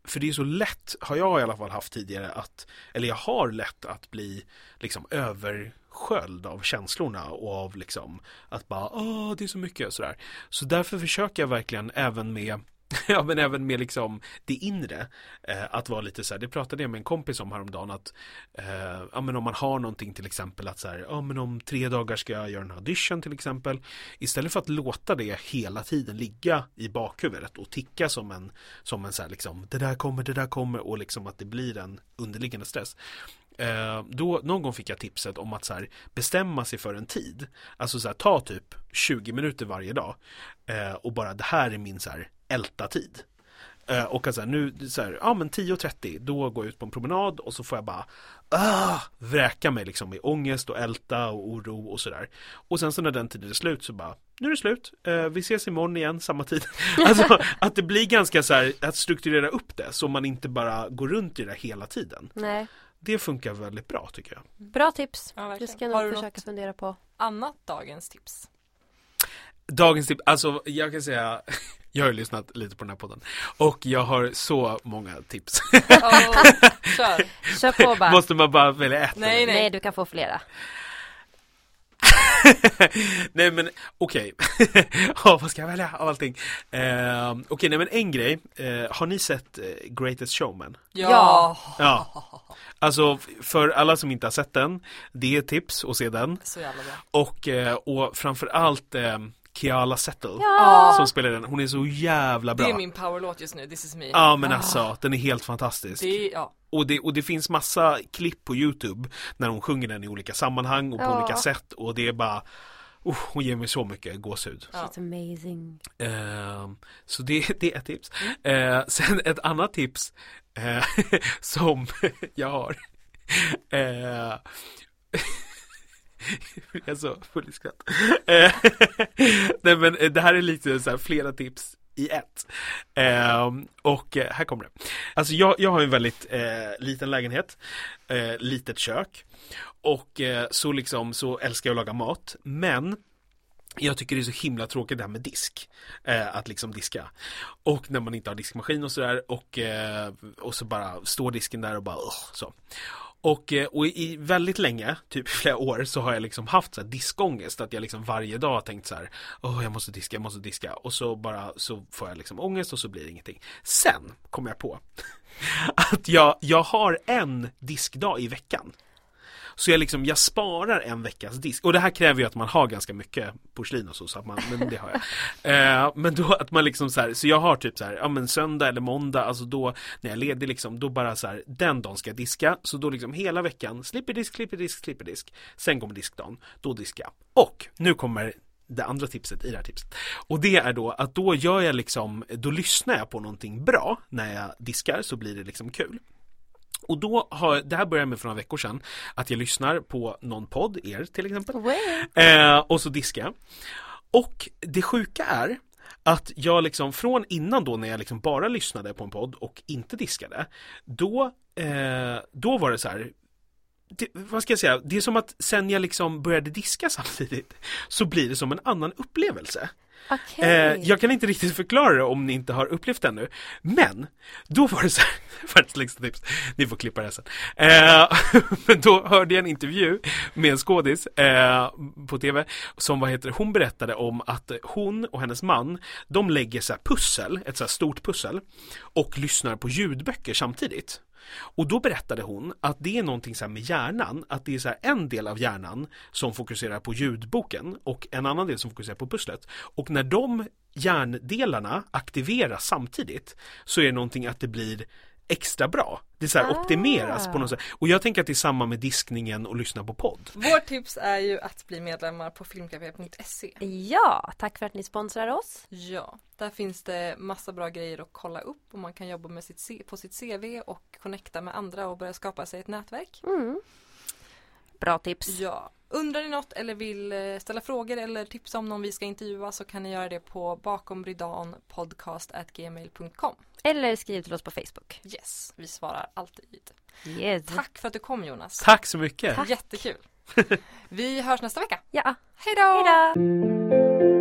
för det är så lätt, har jag i alla fall haft tidigare att, eller jag har lätt att bli liksom över sköld av känslorna och av liksom att bara, åh det är så mycket sådär. Så därför försöker jag verkligen även med Ja men även med liksom det inre eh, Att vara lite så här, det pratade jag med en kompis om häromdagen att eh, Ja men om man har någonting till exempel att så här, ja men om tre dagar ska jag göra en audition till exempel Istället för att låta det hela tiden ligga i bakhuvudet och ticka som en Som en så här liksom, det där kommer, det där kommer och liksom att det blir en underliggande stress Eh, då, någon gång fick jag tipset om att så här, bestämma sig för en tid. Alltså så här, ta typ 20 minuter varje dag. Eh, och bara det här är min så här, älta-tid. Eh, och att så här, nu, så här, ja men 10.30 då går jag ut på en promenad och så får jag bara ah, vräka mig liksom i ångest och älta och oro och sådär. Och sen så när den tiden är slut så bara, nu är det slut, eh, vi ses imorgon igen samma tid. alltså att det blir ganska så här, att strukturera upp det så man inte bara går runt i det hela tiden. Nej, det funkar väldigt bra tycker jag. bra tips. Ja, Det ska jag Har nog du försöka något fundera på. annat dagens tips? Dagens tips, alltså jag kan säga Jag har ju lyssnat lite på den här podden Och jag har så många tips Oh, kör! Kör på bara. Måste man bara välja ett? Nej, eller? Nej, du kan få flera. nej men okej Ja vad ska jag välja av allting? Eh, okej nej men en grej eh, Har ni sett eh, Greatest Showman? Ja! Ja Alltså för alla som inte har sett den Det är tips att se den Så jävla bra. Och, eh, och framförallt eh, Kiala Settle Ja! Som spelar den, hon är så jävla bra Det är min powerlåt just nu, This is me. Ja men alltså, den är helt fantastisk Det ja. Och det, och det finns massa klipp på Youtube När hon sjunger den i olika sammanhang och på Ja. olika sätt Och det är bara oh, Hon ger mig så mycket gåshud ja. It's amazing. Ehm, Så det, det är ett tips Eh, Sen ett annat tips eh, Som jag har eh, Jag är så full i skratt eh, Nej men eh, det här är lite så här flera tips i ett ehm, Och eh, här kommer det Alltså jag, jag har en väldigt eh, liten lägenhet eh, Litet kök Och så liksom så älskar jag att laga mat Men jag tycker det är så himla tråkigt det här med disk. Eh, att liksom diska. Och när man inte har diskmaskin och sådär och, eh, och så bara står disken där och bara uh, så. Och, eh, och i väldigt länge, typ flera år, så har jag liksom haft så här diskångest. Att jag liksom varje dag har tänkt så här, åh jag måste diska, jag måste diska. Och så bara så får jag liksom ångest och så blir det ingenting. Sen kom jag på att jag, jag har en diskdag i veckan. Så jag liksom, jag sparar en veckas disk. Och det här kräver ju att man har ganska mycket porslin och så, så att man, men det har jag. Eh, men då att man liksom så här, så jag har typ så här, ja men söndag eller måndag, alltså då när jag är ledig liksom, då bara så här, den dagen ska jag diska. Så då liksom hela veckan, slipper disk, slipper disk, slipper disk. Sen kommer diskdagen, då diskar jag. Och nu kommer det andra tipset i det här tipset. Och det är då att då gör jag liksom, då lyssnar jag på någonting bra när jag diskar så blir det liksom kul. Och då har, det här började med för några veckor sedan, att jag lyssnar på någon podd, er till exempel, eh, och så diskar jag. Och det sjuka är att jag liksom från innan då när jag liksom bara lyssnade på en podd och inte diskade, då, eh, då var det så här, det, vad ska jag säga, det är som att sen jag liksom började diska samtidigt så blir det som en annan upplevelse. Okay. Eh, jag kan inte riktigt förklara det om ni inte har upplevt det ännu. Men, då var det så här, världens längsta tips, ni får klippa det sen. Eh, men då hörde jag en intervju med en skådis eh, på tv som vad heter hon berättade om att hon och hennes man, de lägger så här pussel, ett så här stort pussel och lyssnar på ljudböcker samtidigt. Och då berättade hon att det är någonting så här med hjärnan, att det är så här en del av hjärnan som fokuserar på ljudboken och en annan del som fokuserar på pusslet. Och när de hjärndelarna aktiveras samtidigt så är det någonting att det blir extra bra. Det så här Ah. optimeras på något sätt. Och jag tänker att det är samma med diskningen och lyssna på podd. Vårt tips är ju att bli medlemmar på filmcafé.se. Ja, tack för att ni sponsrar oss. Ja, där finns det massa bra grejer att kolla upp och man kan jobba med sitt, på sitt CV och connecta med andra och börja skapa sig ett nätverk. Mm. Bra tips. Ja, undrar ni något eller vill eh, ställa frågor eller tipsa om någon vi ska intervjua så kan ni göra det på bakomrydanpodcast.gmail.com Eller skriv till oss på Facebook. Yes, vi svarar alltid. Yes. Tack för att du kom Jonas. Tack så mycket! Tack. Jättekul. Vi hörs nästa vecka. Ja. Hej då! Hejdå!